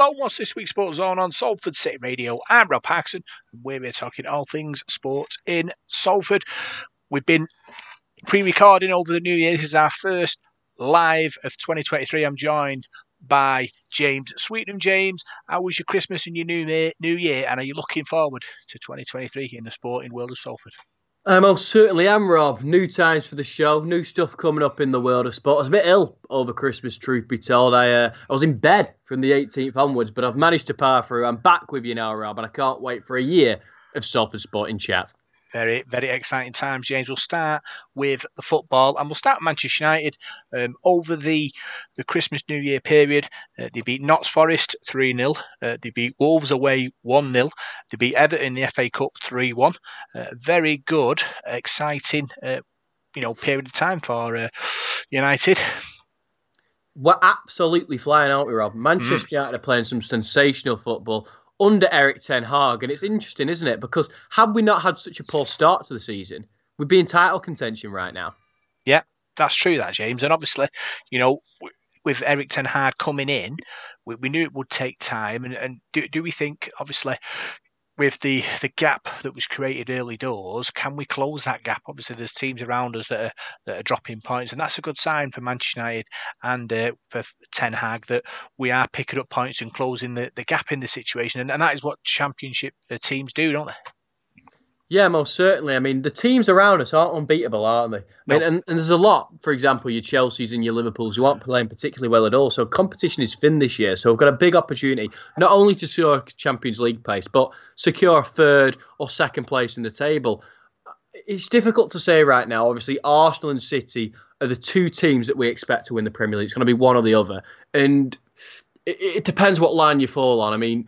Hello, what's this week's Sports Zone on Salford City Radio? I'm Rob Paxson, and we're here talking all things sports in Salford. We've been pre-recording over the new year. This is our first live of 2023. I'm joined by James Sweetenham. James, how was your Christmas and your New Year, New Year, and are you looking forward to 2023 in the sporting world of Salford? I most certainly am, Rob. New times for the show, new stuff coming up in the world of sport. I was a bit ill over Christmas, truth be told. I uh, I was in bed from the 18th onwards, but I've managed to power through. I'm back with you now, Rob, and I can't wait for a year of Salford Sporting Chat. Very, very exciting times, James. We'll start with the football, and we'll start Manchester United. Um, over the the Christmas New Year period, uh, they beat Notts Forest 3 0. Uh, they beat Wolves away 1 0. They beat Everton in the FA Cup 3 1. Uh, very good, exciting uh, you know, period of time for uh, United. We're absolutely flying out, Rob. Manchester mm. United are playing some sensational football under Erik Ten Hag. And it's interesting, isn't it? Because had we not had such a poor start to the season, we'd be in title contention right now. Yeah, that's true, that, James. And obviously, you know, with Erik Ten Hag coming in, we, we knew it would take time. And, and do, do we think, obviously, with the the gap that was created early doors, can we close that gap? Obviously, there's teams around us that are that are dropping points, and that's a good sign for Manchester United and uh, for Ten Hag that we are picking up points and closing the, the gap in the situation, and, and that is what Championship uh, teams do, don't they? Yeah, most certainly. I mean, the teams around us aren't unbeatable, aren't they? I mean, and, and there's a lot, for example, your Chelseas and your Liverpools who aren't playing particularly well at all. So competition is thin this year. So we've got a big opportunity, not only to secure Champions League place, but secure third or second place in the table. It's difficult to say right now. Obviously, Arsenal and City are the two teams that we expect to win the Premier League. It's going to be one or the other. And it, it depends what line you fall on. I mean,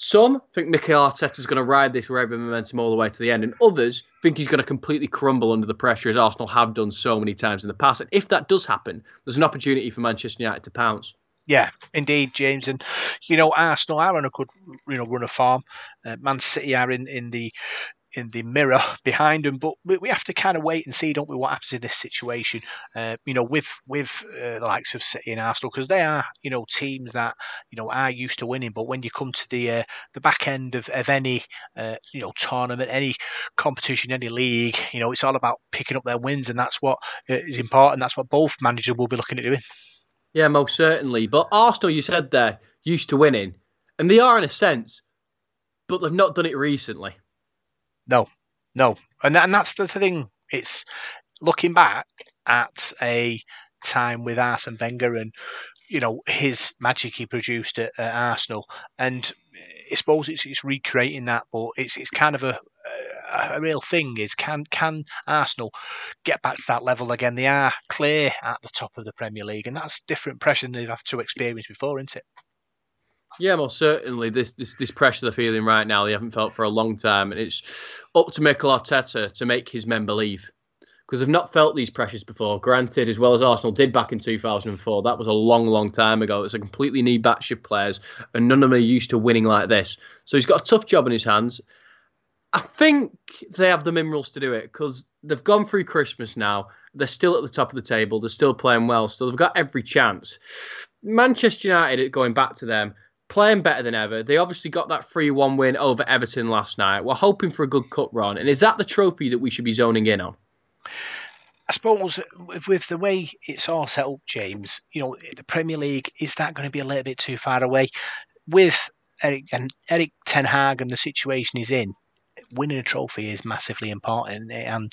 some think Mikel Arteta is going to ride this wave of momentum all the way to the end, and others think he's going to completely crumble under the pressure, as Arsenal have done so many times in the past. And if that does happen, there's an opportunity for Manchester United to pounce. Yeah, indeed, James. And you know, Arsenal are on a good, you know, run of form. Uh, Man City are in in the in the mirror behind them. But we have to kind of wait and see, don't we, what happens in this situation? Uh, you know, with with uh, the likes of City and Arsenal, because they are, you know, teams that you know are used to winning. But when you come to the uh, the back end of, of any uh, you know tournament, any competition, any league, you know, it's all about picking up their wins, and that's what uh, important. That's what both managers will be looking at doing. Yeah, most certainly. But Arsenal, you said they're used to winning, and they are in a sense, but they've not done it recently. No, no, and and that's the thing. It's looking back at a time with Arsene Wenger and you know his magic he produced at, at Arsenal, and I suppose it's, it's recreating that, but it's it's kind of a a real thing is can can Arsenal get back to that level again? They are clear at the top of the Premier League, and that's different pressure than they've had to experience before, isn't it? Yeah, most certainly. This this this pressure they're feeling right now, they haven't felt for a long time, and it's up to Mikel Arteta to make his men believe because they've not felt these pressures before. Granted, as well as Arsenal did back in 2004, that was a long, long time ago. It's a completely new batch of players, and none of them are used to winning like this. So he's got a tough job in his hands. I think they have the minerals to do it because they've gone through Christmas now. They're still at the top of the table. They're still playing well, so they've got every chance. Manchester United, going back to them, playing better than ever. They obviously got that 3 1 win over Everton last night. We're hoping for a good cut run. And is that the trophy that we should be zoning in on? I suppose with the way it's all set up, James, you know, the Premier League, is that going to be a little bit too far away? With Erik and Erik Ten Hag and the situation he's in, winning a trophy is massively important. And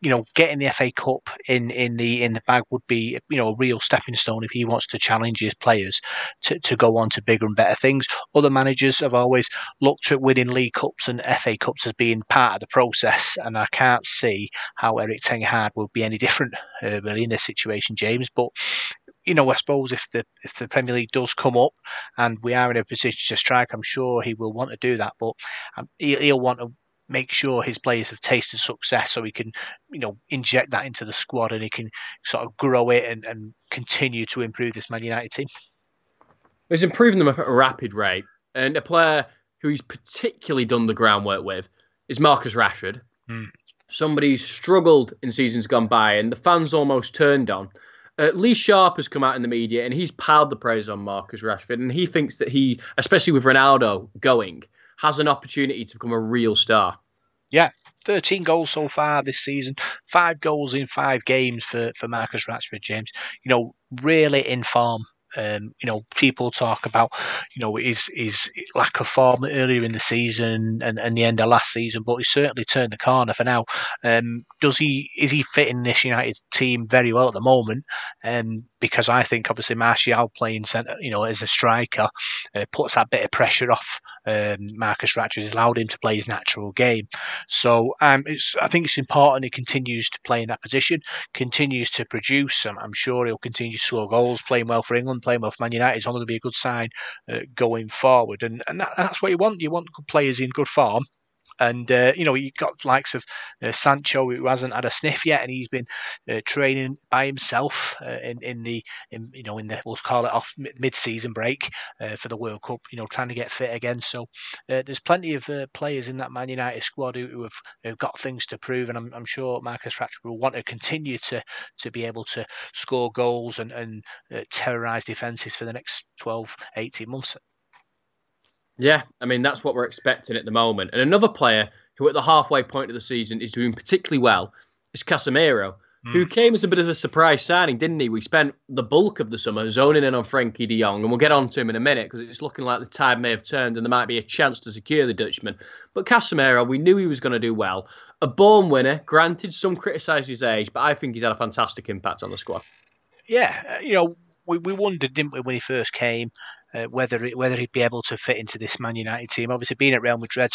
you know, getting the FA Cup in, in the in the bag would be you know a real stepping stone if he wants to challenge his players to, to go on to bigger and better things. Other managers have always looked at winning League Cups and FA Cups as being part of the process, and I can't see how Erik Ten Hag will be any different uh, really in this situation, James. But you know, I suppose if the if the Premier League does come up and we are in a position to strike, I'm sure he will want to do that. But um, he'll, he'll want to make sure his players have tasted success so he can, you know, inject that into the squad and he can sort of grow it and, and continue to improve this Man United team. He's improving them at a rapid rate. And a player who he's particularly done the groundwork with is Marcus Rashford. Mm. Somebody who's struggled in seasons gone by and the fans almost turned on. Uh, Lee Sharpe has come out in the media and he's piled the praise on Marcus Rashford, and he thinks that he, especially with Ronaldo going, has an opportunity to become a real star. Yeah, 13 goals so far this season, five goals in five games for, for Marcus Rashford, James. You know, really in form. Um, you know, people talk about, you know, his his lack of form earlier in the season and, and the end of last season, but he certainly turned the corner for now. Um, does he is he fitting this United team very well at the moment? Um, because I think obviously Martial playing centre, you know, as a striker, uh, puts that bit of pressure off um, Marcus Rashford. Has allowed him to play his natural game. So um, it's I think it's important he continues to play in that position, continues to produce. I'm, I'm sure he'll continue to score goals, playing well for England, playing well for Man United. It's only going to be a good sign uh, going forward, and and that, that's what you want. You want good players in good form and uh, you know, you got likes of uh, Sancho who hasn't had a sniff yet, and he's been uh, training by himself uh, in in the in, you know in the we'll call it off mid season break uh, for the World Cup. You know, trying to get fit again. So uh, there's plenty of players in that Man United squad who, who have, who got things to prove, and I'm, I'm sure Marcus Rashford will want to continue to to be able to score goals and and terrorise defences for the next 12, 18 months. Yeah, I mean that's what we're expecting at the moment. And another player who, at the halfway point of the season, is doing particularly well is Casemiro, mm. who came as a bit of a surprise signing, didn't he? We spent the bulk of the summer zoning in on Frenkie De Jong, and we'll get on to him in a minute because it's looking like the tide may have turned and there might be a chance to secure the Dutchman. But Casemiro, we knew he was going to do well. A born winner, granted, some criticised his age, but I think he's had a fantastic impact on the squad. Yeah, uh, you know, we, we wondered, didn't we, when he first came, uh, whether whether he'd be able to fit into this Man United team. Obviously, being at Real Madrid,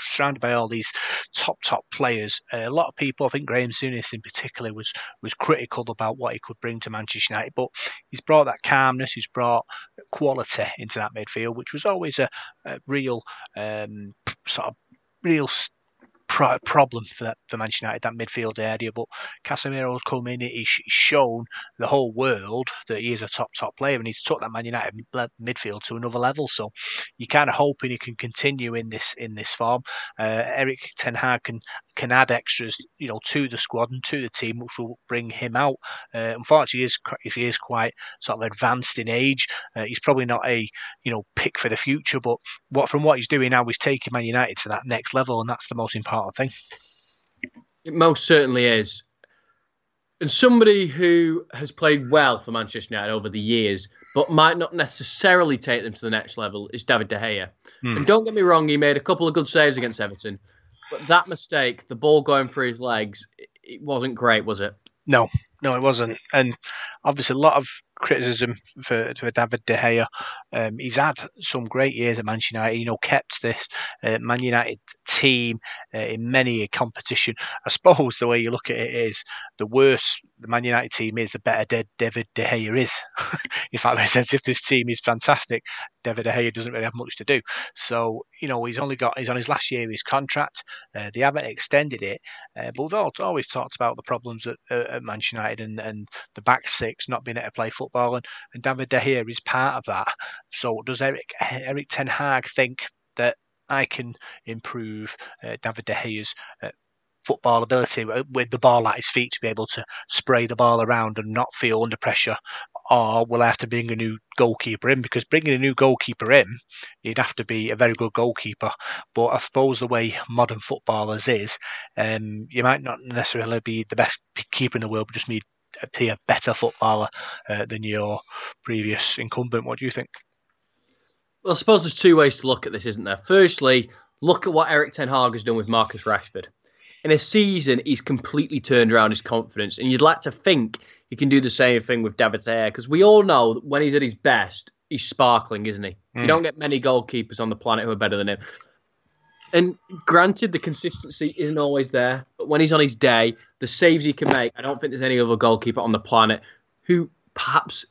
surrounded by all these top top players, uh, a lot of people, I think Graham Souness in particular, was was critical about what he could bring to Manchester United. But he's brought that calmness, he's brought quality into that midfield, which was always a, a real um, sort of real pro- problem for that for Manchester United that midfield area. But Casemiro's come in; he's shown the whole world that he is a top top player, and he's took that Man United midfield to another level. So you're kind of hoping he can continue in this in this form. Uh, Erik Ten Hag can can add extras, you know, to the squad and to the team, which will bring him out. Uh, unfortunately, he is, he is quite sort of advanced in age. Uh, he's probably not a you know pick for the future, but what from what he's doing now, he's taking Man United to that next level, and that's the most important thing. It most certainly is. And somebody who has played well for Manchester United over the years, but might not necessarily take them to the next level, is David De Gea. Mm. And don't get me wrong, he made a couple of good saves against Everton, but that mistake, the ball going through his legs, it wasn't great, was it? No, no, it wasn't. And obviously, a lot of criticism for, for David De Gea. Um, he's had some great years at Manchester United. You know, kept this uh, Man United team uh, in many a competition. I suppose the way you look at it is the worse the Man United team is, the better David De Gea is. if that makes sense. If this team is fantastic, David De Gea doesn't really have much to do. So you know, he's only got he's on his last year of his contract. Uh, they haven't extended it, uh, but we've always talked about the problems at, at Manchester United and, and the back six not being able to play football football, and, and David De Gea is part of that. So does Eric Erik Ten Hag think that I can improve uh, David De Gea's uh, football ability with the ball at his feet to be able to spray the ball around and not feel under pressure? Or will I have to bring a new goalkeeper in? Because bringing a new goalkeeper in, you'd have to be a very good goalkeeper. But I suppose the way modern footballers is, um, you might not necessarily be the best keeper in the world, but just need be a better footballer uh, than your previous incumbent. What do you think? Well, I suppose there's two ways to look at this, isn't there? Firstly, look at what Erik Ten Hag has done with Marcus Rashford. In a season, he's completely turned around his confidence, and you'd like to think he can do the same thing with David Gea because we all know that when he's at his best, he's sparkling, isn't he? Mm. You hmm. don't get many goalkeepers on the planet who are better than him. And granted, the consistency isn't always there, but when he's on his day, the saves he can make, I don't think there's any other goalkeeper on the planet who perhaps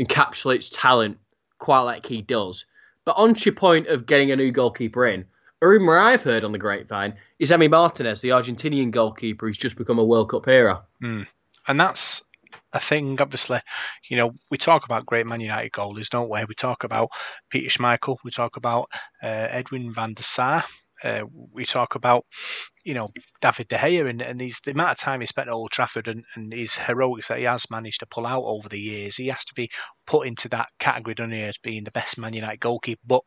encapsulates talent quite like he does. But on to your point of getting a new goalkeeper in, a rumor I've heard on the grapevine is Emi Martinez, the Argentinian goalkeeper, who's just become a World Cup hero. Mm. And that's a thing, obviously. You know, we talk about great Man United goalies, don't we? We talk about Peter Schmeichel, we talk about uh, Edwin van der Sar, uh, we talk about you know, David De Gea and, and he's, the amount of time he spent at Old Trafford and, and his heroics that he has managed to pull out over the years, he has to be put into that category, doesn't as being the best Man United goalkeeper. But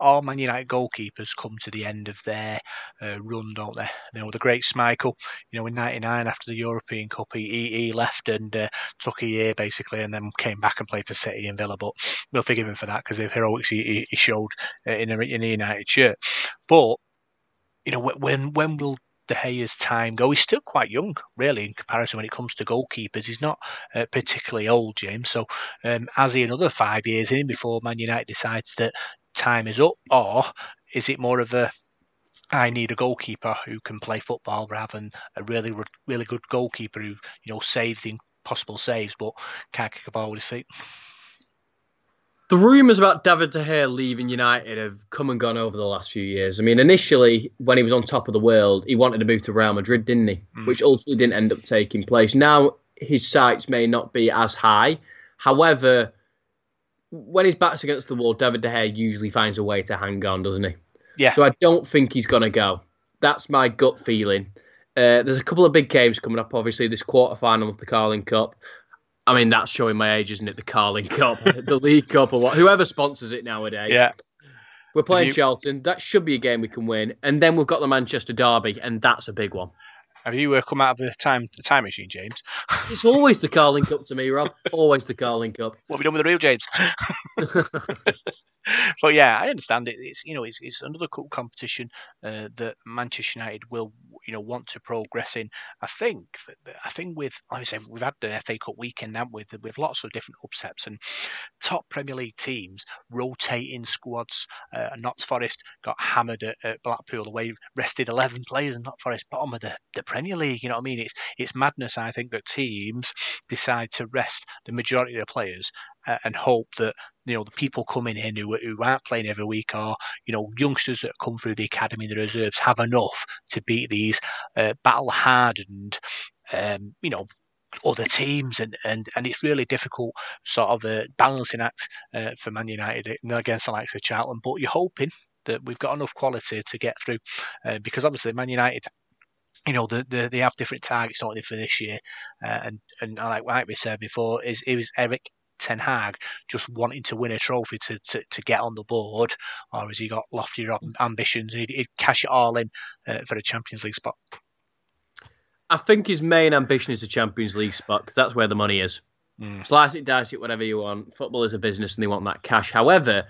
all Man United goalkeepers come to the end of their uh, run, don't they? You know, the great Schmeichel, you know, in '99 after the European Cup, he, he left and uh, took a year basically, and then came back and played for City and Villa. But we'll forgive him for that because the heroics he, he showed uh, in a, in a United shirt. But you know, when when will De Gea's time go? He's still quite young, really, in comparison when it comes to goalkeepers. He's not uh, particularly old, James. So, um, has he another five years in before Man United decides that time is up, or is it more of a I need a goalkeeper who can play football rather than a really, really good goalkeeper who you know saves the impossible saves but can't kick a ball with his feet? The rumours about David De Gea leaving United have come and gone over the last few years. I mean, initially, when he was on top of the world, he wanted to move to Real Madrid, didn't he? Mm. Which ultimately didn't end up taking place. Now, his sights may not be as high. However, when his back's against the wall, David De Gea usually finds a way to hang on, doesn't he? Yeah. So I don't think he's going to go. That's my gut feeling. Uh, there's a couple of big games coming up, obviously, this quarter final of the Carling Cup. I mean, that's showing my age, isn't it? The Carling Cup, the League Cup, or what? Whoever sponsors it nowadays. Yeah. We're playing you... Charlton. That should be a game we can win. And then we've got the Manchester Derby, and that's a big one. Have you uh, come out of the time the time machine, James? It's always the Carling Cup to me, Rob. Always the Carling Cup. What have we done with the real James? but yeah, I understand it. It's you know it's, it's another cup competition uh, that Manchester United will you know want to progress in. I think I think with like I say we've had the FA Cup weekend now with with lots of different upsets and top Premier League teams rotating squads. Uh, Notts Forest got hammered at, at Blackpool away, rested eleven players, and Notts Forest bottom of the, the Premier League. You know what I mean? It's it's madness. I think that teams decide to rest the majority of the players and hope that you know the people coming in who, who aren't playing every week are you know youngsters that come through the academy the reserves have enough to beat these uh, battle hardened um, you know other teams and, and, and it's really difficult sort of a balancing act uh, for Man United against the likes of Charlton but you're hoping that we've got enough quality to get through uh, because obviously Man United you know, the, the, they have different targets, they, for this year? Uh, and and like, like we said before, is it was Erik Ten Hag just wanting to win a trophy to, to, to get on the board, or has he got loftier ambitions and he'd, he'd cash it all in uh, for a Champions League spot? I think his main ambition is the Champions League spot because that's where the money is. Mm. Slice it, dice it, whatever you want. Football is a business and they want that cash. However,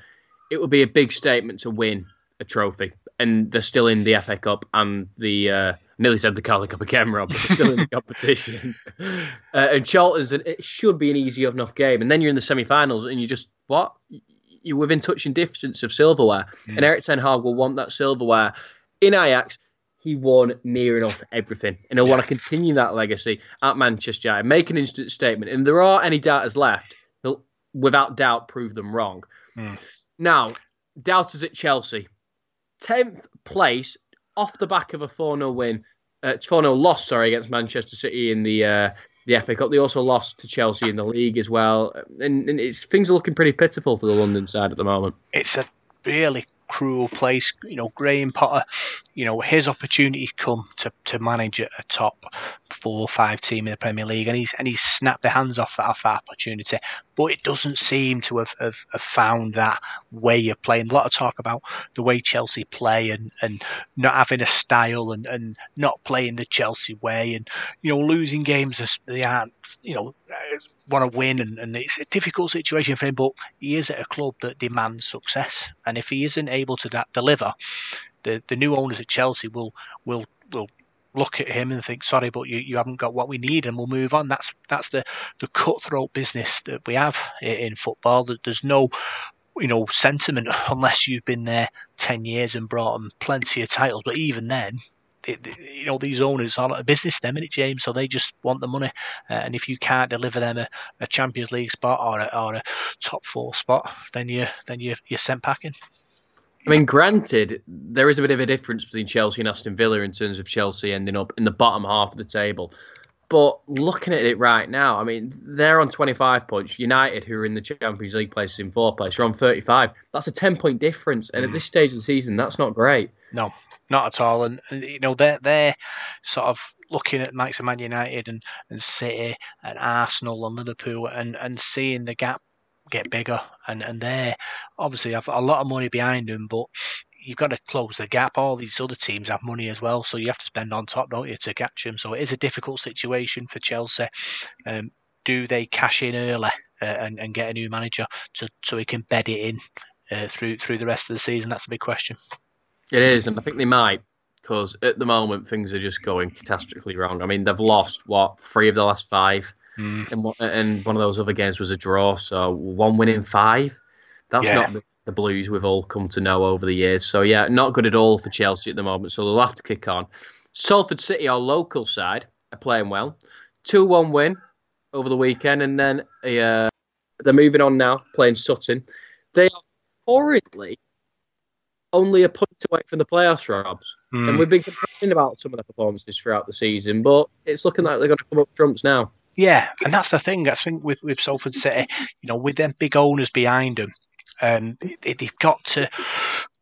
it would be a big statement to win a trophy, and they're still in the FA Cup and the uh, nearly said the Carling Cup again, Rob, but still in the competition. uh, and Charlton's, it should be an easy enough game. And then you're in the semi-finals, and you just what? You're within touching distance of silverware, mm. and Erik Ten Hag will want that silverware. In Ajax, he won near enough everything, and he'll want to continue that legacy at Manchester United. Make an instant statement, and there are any doubters left. He'll, without doubt, prove them wrong. Mm. Now, doubters at Chelsea, tenth place off the back of a 4 0 win, uh, 4 0 loss, sorry, against Manchester City in the uh, the FA Cup. They also lost to Chelsea in the league as well. And, and it's things are looking pretty pitiful for the London side at the moment. It's a really cruel place. You know, Graham Potter, you know, his opportunity come to, to manage a top four or five team in the Premier League, and he's and he's snapped the hands off that, off that opportunity. But it doesn't seem to have, have, have, found that way of playing. A lot of talk about the way Chelsea play and, and not having a style and, and not playing the Chelsea way, and you know, losing games they aren't, you know want to win, and, and it's a difficult situation for him. But he is at a club that demands success, and if he isn't able to that deliver, the the new owners at Chelsea will will will look at him and think, sorry, but you, you haven't got what we need, and we'll move on. That's that's the the cutthroat business that we have in football. That there's no you know sentiment unless you've been there ten years and brought them plenty of titles. But even then, it, you know these owners are a business them in it James so they just want the money uh, and if you can't deliver them a, a Champions League spot or a, or a top four spot then you then you you're sent packing I mean, granted, there is a bit of a difference between Chelsea and Aston Villa in terms of Chelsea ending up in the bottom half of the table. But looking at it right now, I mean, they're on 25 points. United, who are in the Champions League places in fourth place, are on 35. That's a 10 point difference. And at this stage of the season, that's not great. No. Not at all. And, and, you know they're they're sort of looking at Max Man United and, and City and Arsenal and Liverpool and, and seeing the gap get bigger. And and they're obviously have a lot of money behind them, but you've got to close the gap. All these other teams have money as well, so you have to spend on top, don't you, to catch them. So it is a difficult situation for Chelsea. Um, do they cash in early uh, and, and get a new manager to, so he can bed it in uh, through through the rest of the season? That's a big question. It is, and I think they might because at the moment things are just going catastrophically wrong. I mean, they've lost what three of the last five, mm. and, and one of those other games was a draw. So one win in five. That's yeah. not the, the, Blues we've all come to know over the years. So yeah, not good at all for Chelsea at the moment. So they'll have to kick on. Salford City, our local side, are playing well. Two-one win over the weekend, and then uh, they're moving on now, playing Sutton. They are currently only a point away from the playoffs, Robs. Mm. And we've been complaining about some of the performances throughout the season, but it's looking like they're going to come up trumps now. Yeah, and that's the thing. I think with with Salford City, you know, with them big owners behind them, um, they, they've got to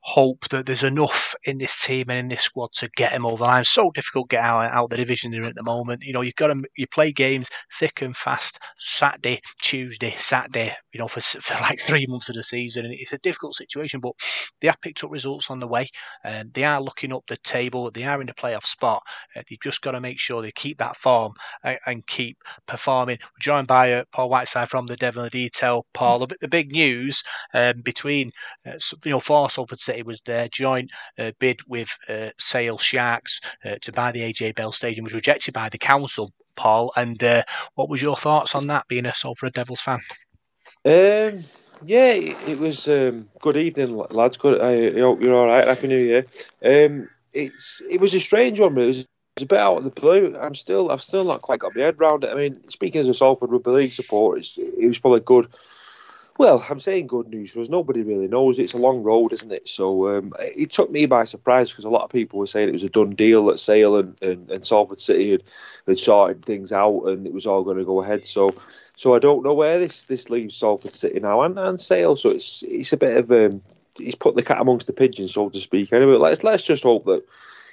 hope that there's enough in this team and in this squad to get him over the line. So difficult to get out out the division they're in at the moment. You know, you've got to you play games thick and fast Saturday, Tuesday, Saturday. You know, for, for like three months of the season, and it's a difficult situation. But they have picked up results on the way, and they are looking up the table. They are in the playoff spot. Uh, you've just got to make sure they keep that form and, and keep performing. We're joined by uh, Paul Whiteside from the Devil in the Detail. Paul, the, the big news um, between uh, you know for Salford It was their joint uh, bid with uh, Sale Sharks uh, to buy the AJ Bell Stadium was rejected by the council, Paul. And uh, what was your thoughts on that, being a Salford Devils fan? Um, yeah, it, was um, good evening, lads. Good, I hope you're all right. Happy New Year. Um, it's it was a strange one, it was, it was a bit out of the blue. I'm still I've still not quite got my head around it. I mean, speaking as a Salford Rugby League supporter, it was probably good well, I'm saying good news because nobody really knows. It's a long road, isn't it? So um, it took me by surprise because a lot of people were saying it was a done deal that Sale and, and, and Salford City had, had sorted things out and it was all going to go ahead. So so I don't know where this this leaves Salford City now and, and Sale. So it's it's a bit of um, he's put the cat amongst the pigeons, so to speak. Anyway, let's let's just hope that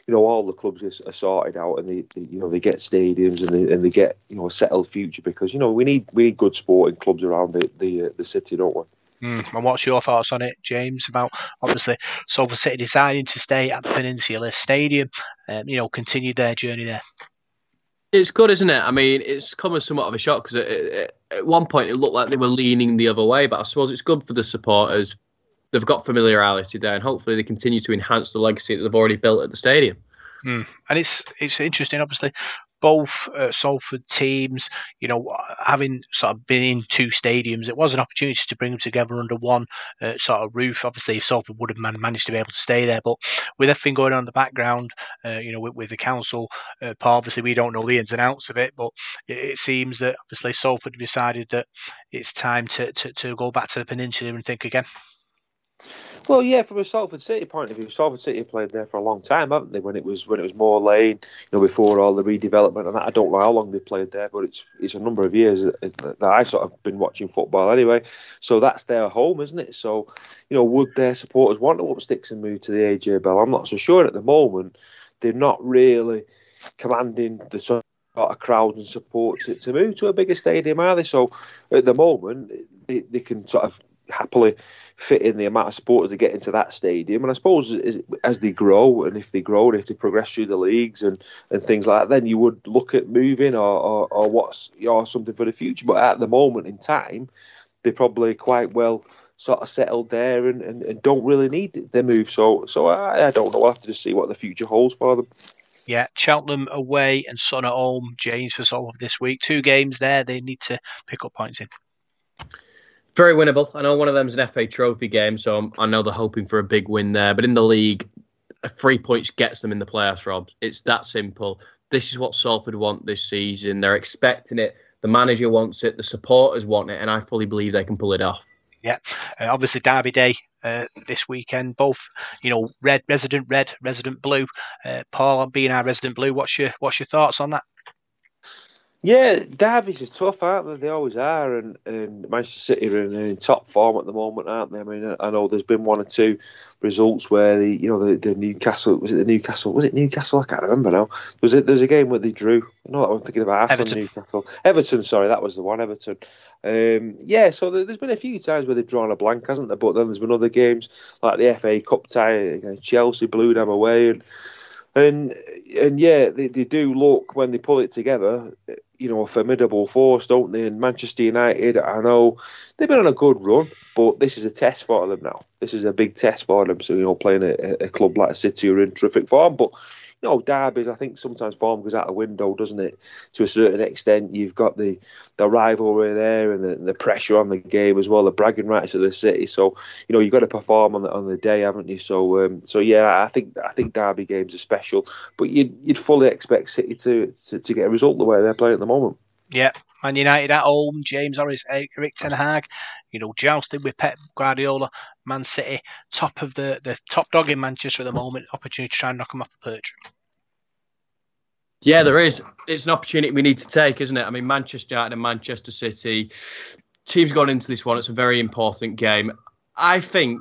you know all the clubs are sorted out and they, they, you know they get stadiums and they, and they get you know a settled future because you know we need we need good sporting clubs around the the, uh, the city, don't we? Mm, and what's your thoughts on it, James? About obviously Salford City deciding to stay at the Peninsula Stadium, um, you know, continue their journey there. It's good, isn't it? I mean, it's come as somewhat of a shock because at one point it looked like they were leaning the other way, but I suppose it's good for the supporters, they've got familiarity there, and hopefully they continue to enhance the legacy that they've already built at the stadium. Mm. And it's it's interesting, obviously, both uh, Salford teams, you know, having sort of been in two stadiums, it was an opportunity to bring them together under one uh, sort of roof. Obviously, if Salford would have managed to be able to stay there, but with everything going on in the background, uh, you know, with, with the council, uh, obviously we don't know the ins and outs of it, but it, it, seems that obviously Salford decided that it's time to, to, to go back to the peninsula and think again. Well, yeah, from a Salford City point of view, Salford City played there for a long time, haven't they? When it was when it was Moor Lane, you know, before all the redevelopment and that. I don't know how long they played there, but it's it's a number of years that I sort of been watching football anyway. So that's their home, isn't it? So, you know, would their supporters want to up sticks and move to the AJ Bell? I'm not so sure at the moment. They're not really commanding the sort of crowd and support to, to move to a bigger stadium, are they? So at the moment, they, they can sort of happily fit in the amount of supporters they get into that stadium. And I suppose as, as they grow, and if they grow, and if they progress through the leagues and, and things like that, then you would look at moving or, or, or what's or something for the future. But at the moment in time, they're probably quite well sort of settled there and, and, and don't really need the move. So so I, I don't know. We'll have to just see what the future holds for them. Yeah, Cheltenham away and Son at home. James for Salford this week. Two games there. They need to pick up points in. Very winnable. I know one of them is an FA Trophy game, so I'm, i know they're hoping for a big win there. But in the league, three points gets them in the playoffs, Rob. It's that simple. This is what Salford want this season. They're expecting it. The manager wants it. The supporters want it, and I fully believe they can pull it off. Yeah, uh, obviously Derby Day uh, this weekend. Both, you know, red, resident red, resident blue. Uh, Paul, being our resident blue, what's your what's your thoughts on that? Yeah, derbies are tough, aren't they? They always are, and, and Manchester City are in, in, top form at the moment, aren't they? I mean, I know there's been one or two results where the you know the, the Newcastle was it the Newcastle was it Newcastle? I can't remember now. Was it there's a game where they drew? No, I'm thinking of Arsenal, Everton. Newcastle, Everton. Sorry, that was the one, Everton. Um, yeah, so there's been a few times where they've drawn a blank, hasn't there? But then there's been other games like the FA Cup tie against Chelsea, blew them away, and and and yeah, they, they do look when they pull it together you know, a formidable force, don't they? And Manchester United, I know they've been on a good run, but this is a test for them now. This is a big test for them. So, you know, playing a, a club like City are in terrific form, but you know, derbies, I think sometimes form goes out the window, doesn't it? To a certain extent, you've got the the rivalry there and the, the pressure on the game as well, the bragging rights of the city. So, you know, you've got to perform on the on the day, haven't you? So, um, so yeah, I think I think derby games are special, but you'd you'd fully expect City to to, to get a result the way they're playing at the moment. Yeah, Man United at home, James Harris, Erik Ten Hag, you know, jousting with Pep Guardiola, Man City, top of the, the top dog in Manchester at the moment, opportunity to try and knock them off the perch. Yeah, there is. It's an opportunity we need to take, isn't it? I mean, Manchester United and Manchester City, teams gone into this one. It's a very important game. I think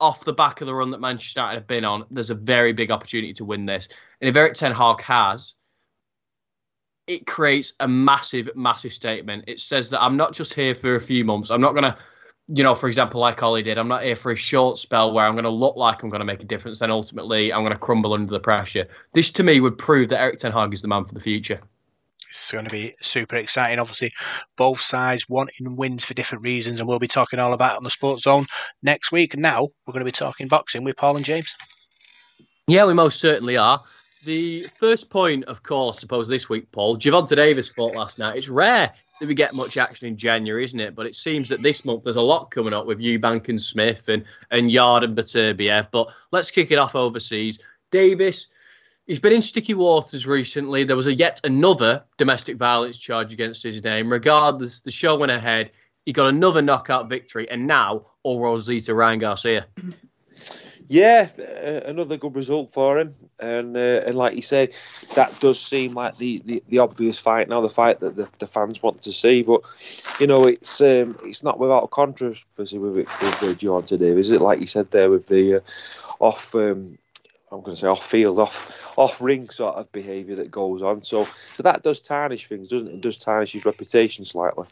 off the back of the run that Manchester United have been on, there's a very big opportunity to win this. And if Erik Ten Hag has, it creates a massive, massive statement. It says that I'm not just here for a few months. I'm not going to, you know, for example, like Ollie did, I'm not here for a short spell where I'm going to look like I'm going to make a difference. Then ultimately, I'm going to crumble under the pressure. This to me would prove that Erik Ten Hag is the man for the future. It's going to be super exciting. Obviously, both sides wanting wins for different reasons, and we'll be talking all about it on the Sports Zone next week. Now, we're going to be talking boxing with Paul and James. Yeah, we most certainly are. The first point of call, I suppose, this week, Paul, Gervonta Davis fought last night. It's rare we get much action in January, isn't it? But it seems that this month there's a lot coming up with Eubank and Smith and, and Yarde and Beterbiev. But let's kick it off overseas. Davis, he's been in sticky waters recently. There was a yet another domestic violence charge against his name. Regardless, the show went ahead. He got another knockout victory, and now all Rosita Ryan Garcia. Yeah, uh, another good result for him, and uh, and like you say, that does seem like the, the, the obvious fight now, the fight that the, the fans want to see. But you know, it's um, it's not without controversy with it with Deontay Davis, is it? Like you said there, with the uh, off. Um, I'm going to say off field, off off ring sort of behaviour that goes on. So, so that does tarnish things, doesn't it? It does tarnish his reputation slightly.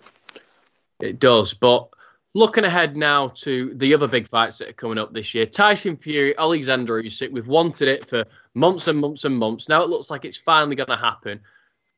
It does, but Looking ahead now to the other big fights that are coming up this year Tyson Fury, Alexander Usyk. We've wanted it for months and months and months. Now it looks like it's finally going to happen.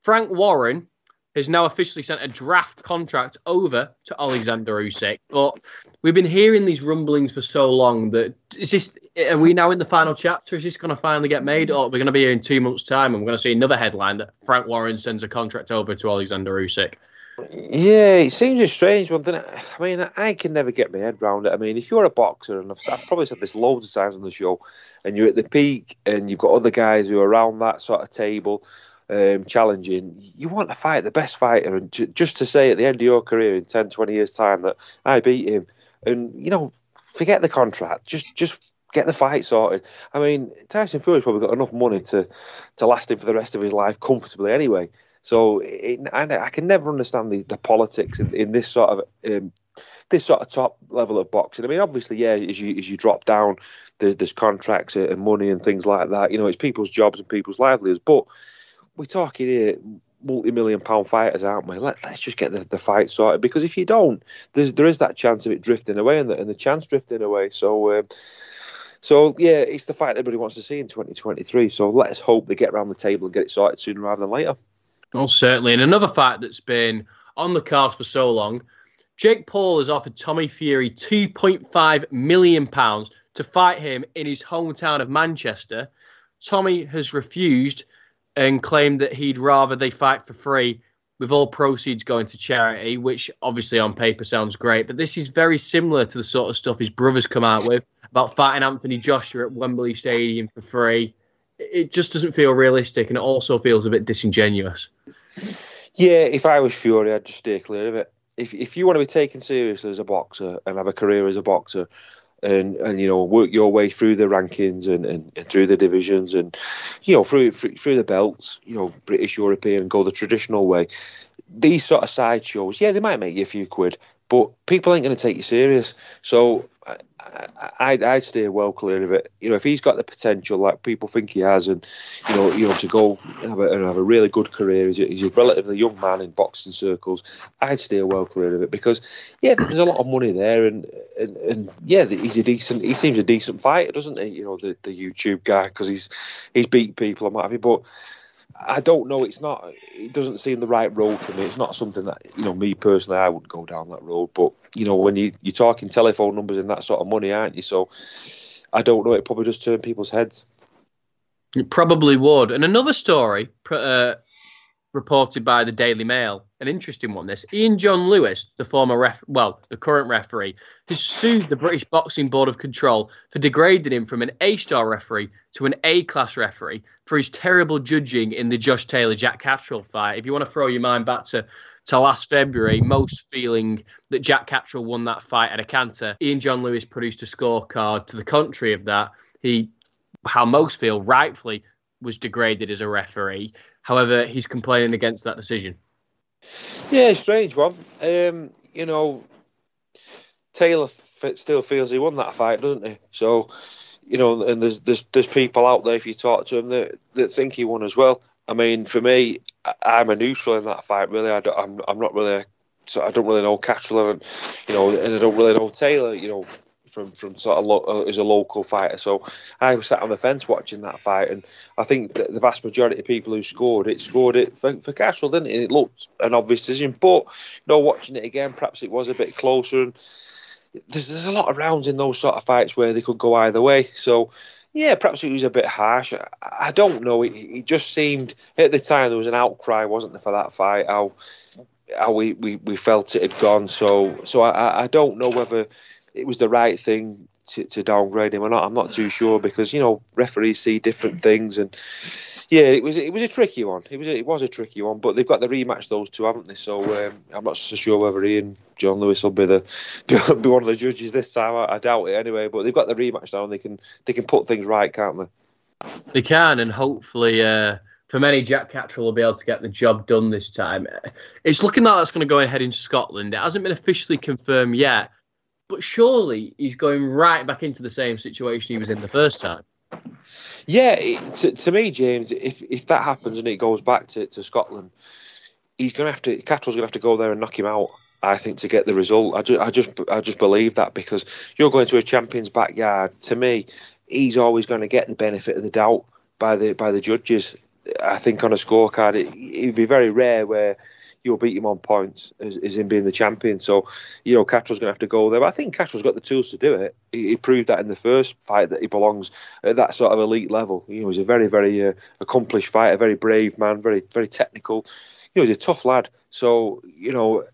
Frank Warren has now officially sent a draft contract over to Alexander Usyk. But we've been hearing these rumblings for so long that is this are we now in the final chapter? Is this going to finally get made, or we're going to be here in two months' time and we're going to see another headline that Frank Warren sends a contract over to Alexander Usyk? Yeah, it seems a strange one, doesn't it? I mean, I can never get my head around it. I mean, if you're a boxer, and I've, I've, probably said this loads of times on the show, and you're at the peak, and you've got other guys who are around that sort of table um, challenging, you want to fight the best fighter, and to, just to say at the end of your career in 10, 20 years' time that I beat him, and, you know, forget the contract, just just get the fight sorted. I mean, Tyson Fury's probably got enough money to, to last him for the rest of his life comfortably anyway. So it, I, I, can never understand the, the politics in, in this sort of um, this sort of top level of boxing. I mean, obviously, yeah, as you as you drop down, there's, there's contracts and money and things like that. You know, it's people's jobs and people's livelihoods. But we're talking here multi-million pound fighters, aren't we? Let, let's just get the, the fight sorted because if you don't, there's there is that chance of it drifting away and the, and the chance drifting away. So. Um, so yeah, it's the fight everybody wants to see in 2023. So let's hope they get around the table and get it sorted sooner rather than later. Oh, certainly. And another fact that's been on the cards for so long Jake Paul has offered Tommy Fury £2.5 million to fight him in his hometown of Manchester. Tommy has refused and claimed that he'd rather they fight for free with all proceeds going to charity, which obviously on paper sounds great. But this is very similar to the sort of stuff his brothers come out with about fighting Anthony Joshua at Wembley Stadium for free it just doesn't feel realistic, and it also feels a bit disingenuous. Yeah, if I was Fury, I'd just stay clear of it. If if you want to be taken seriously as a boxer and have a career as a boxer, and and you know work your way through the rankings and, and, and through the divisions and you know through, through, through the belts, you know British, European, go the traditional way. these sort of side shows, yeah, they might make you a few quid, but people ain't going to take you serious. So I, I'd stay well clear of it. You know, if he's got the potential like people think he has, and you know, you know, to go and have a, and have a really good career, he's a, he's a relatively young man in boxing circles. I'd stay well clear of it because, yeah, there's a lot of money there, and and, and yeah, he's a decent. He seems a decent fighter, doesn't he? You know, the, the YouTube guy because he's he's beat people and what have you, but. I don't know. It's not. It doesn't seem the right road for me. It's not something that you know. Me personally, I would go down that road. But you know, when you you're talking telephone numbers and that sort of money, aren't you? So I don't know. It probably just turn people's heads. It probably would. And another story uh, reported by the Daily Mail, an interesting one. This Ian John Lewis, the former ref, well, the current referee, has sued the British Boxing Board of Control for degrading him from an A-star referee to an A-class referee for his terrible judging in the Josh Taylor Jack Catterall fight. If you want to throw your mind back to to last February, most feeling that Jack Catterall won that fight at a canter. Ian John Lewis produced a scorecard to the contrary of that. He, how most feel, rightfully was degraded as a referee. However, he's complaining against that decision. Yeah, strange one. Um, you know, Taylor still feels he won that fight, doesn't he? So, you know, and there's there's there's people out there if you talk to them that, that think he won as well. I mean, for me, I'm a neutral in that fight. Really, I am I'm, I'm not really. A, So I don't really know Catterall, and you know, and I don't really know Taylor. You know, from from sort of lo- uh, as a local fighter. So I was sat on the fence watching that fight, and I think the vast majority of people who scored it scored it for, for Catterall, didn't it? It looked an obvious decision, but you know, watching it again, perhaps it was a bit closer. And there's there's a lot of rounds in those sort of fights where they could go either way. So. Yeah, perhaps it was a bit harsh. I, I don't know. It, it just seemed at the time there was an outcry, wasn't there, for that fight? How how we, we, we felt it had gone. So so I, I don't know whether it was the right thing to, to downgrade him or not. I'm not too sure because you know referees see different things, and yeah, it was it was a tricky one. It was a, it was a tricky one, but they've got the rematch those two, haven't they? So um, I'm not so sure whether Ian John Lewis will be the be one of the judges this time. I, I doubt it anyway. But they've got the rematch now, and they can they can put things right, can't they? They can, and hopefully. Uh for many, Jack Catterall will be able to get the job done this time. It's looking like that's going to go ahead in Scotland. It hasn't been officially confirmed yet, but surely he's going right back into the same situation he was in the first time. Yeah, to, to me, James, if if that happens and it goes back to, to Scotland, he's going to have to. Catterall's going to have to go there and knock him out. I think to get the result. I just, I just, I just believe that because you're going to a champion's backyard. To me, he's always going to get the benefit of the doubt by the by the judges. I think on a scorecard, it, it'd be very rare where you'll beat him on points as, as him being the champion. So, you know, Catterall's going to have to go there. But I think Catterall's got the tools to do it. He, he, proved that in the first fight that he belongs at that sort of elite level. You know, he's a very, very uh, accomplished fighter, very brave man, very, very technical. You know, he's a tough lad. So, you know,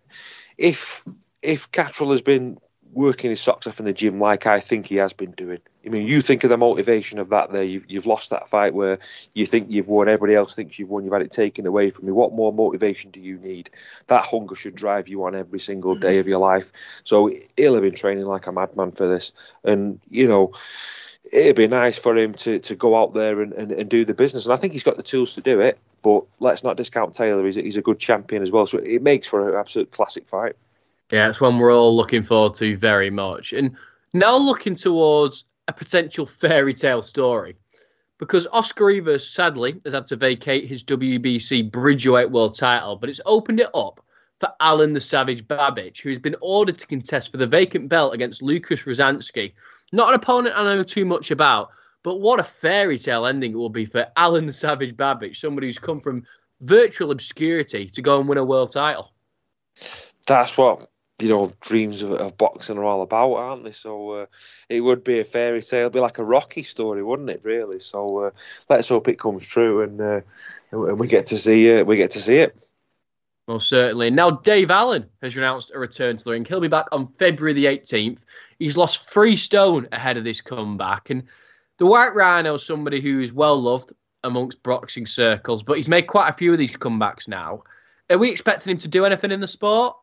if if Catterall has been working his socks off in the gym like I think he has been doing. I mean, you think of the motivation of that there. You've, you've lost that fight where you think you've won, everybody else thinks you've won, you've had it taken away from you. What more motivation do you need? That hunger should drive you on every single mm-hmm. day of your life. So he'll have been training like a madman for this. And, you know, it'd be nice for him to, to go out there and, and, and do the business. And I think he's got the tools to do it. But let's not discount Taylor. He's, he's a good champion as well. So it makes for an absolute classic fight. Yeah, it's one we're all looking forward to very much. And now looking towards a potential fairy tale story. Because Oscar Rivas, sadly, has had to vacate his WBC Bridgeweight World title, but it's opened it up for Alen the Savage Babić, who has been ordered to contest for the vacant belt against Lucas Rozanski. Not an opponent I know too much about, but what a fairy tale ending it will be for Alen the Savage Babić, somebody who's come from virtual obscurity to go and win a world title. That's what you know dreams of, of, boxing are all about, aren't they? So uh, it would be a fairy tale, It'd be like a Rocky story, wouldn't it? Really. So uh, let's hope it comes true and uh, and we get to see it. We get to see it. Most certainly. Now Dave Allen has announced a return to the ring. He'll be back on February the 18th. He's lost three stone ahead of this comeback, and the White Rhino is somebody who is well loved amongst boxing circles, but he's made quite a few of these comebacks now. Are we expecting him to do anything in the sport?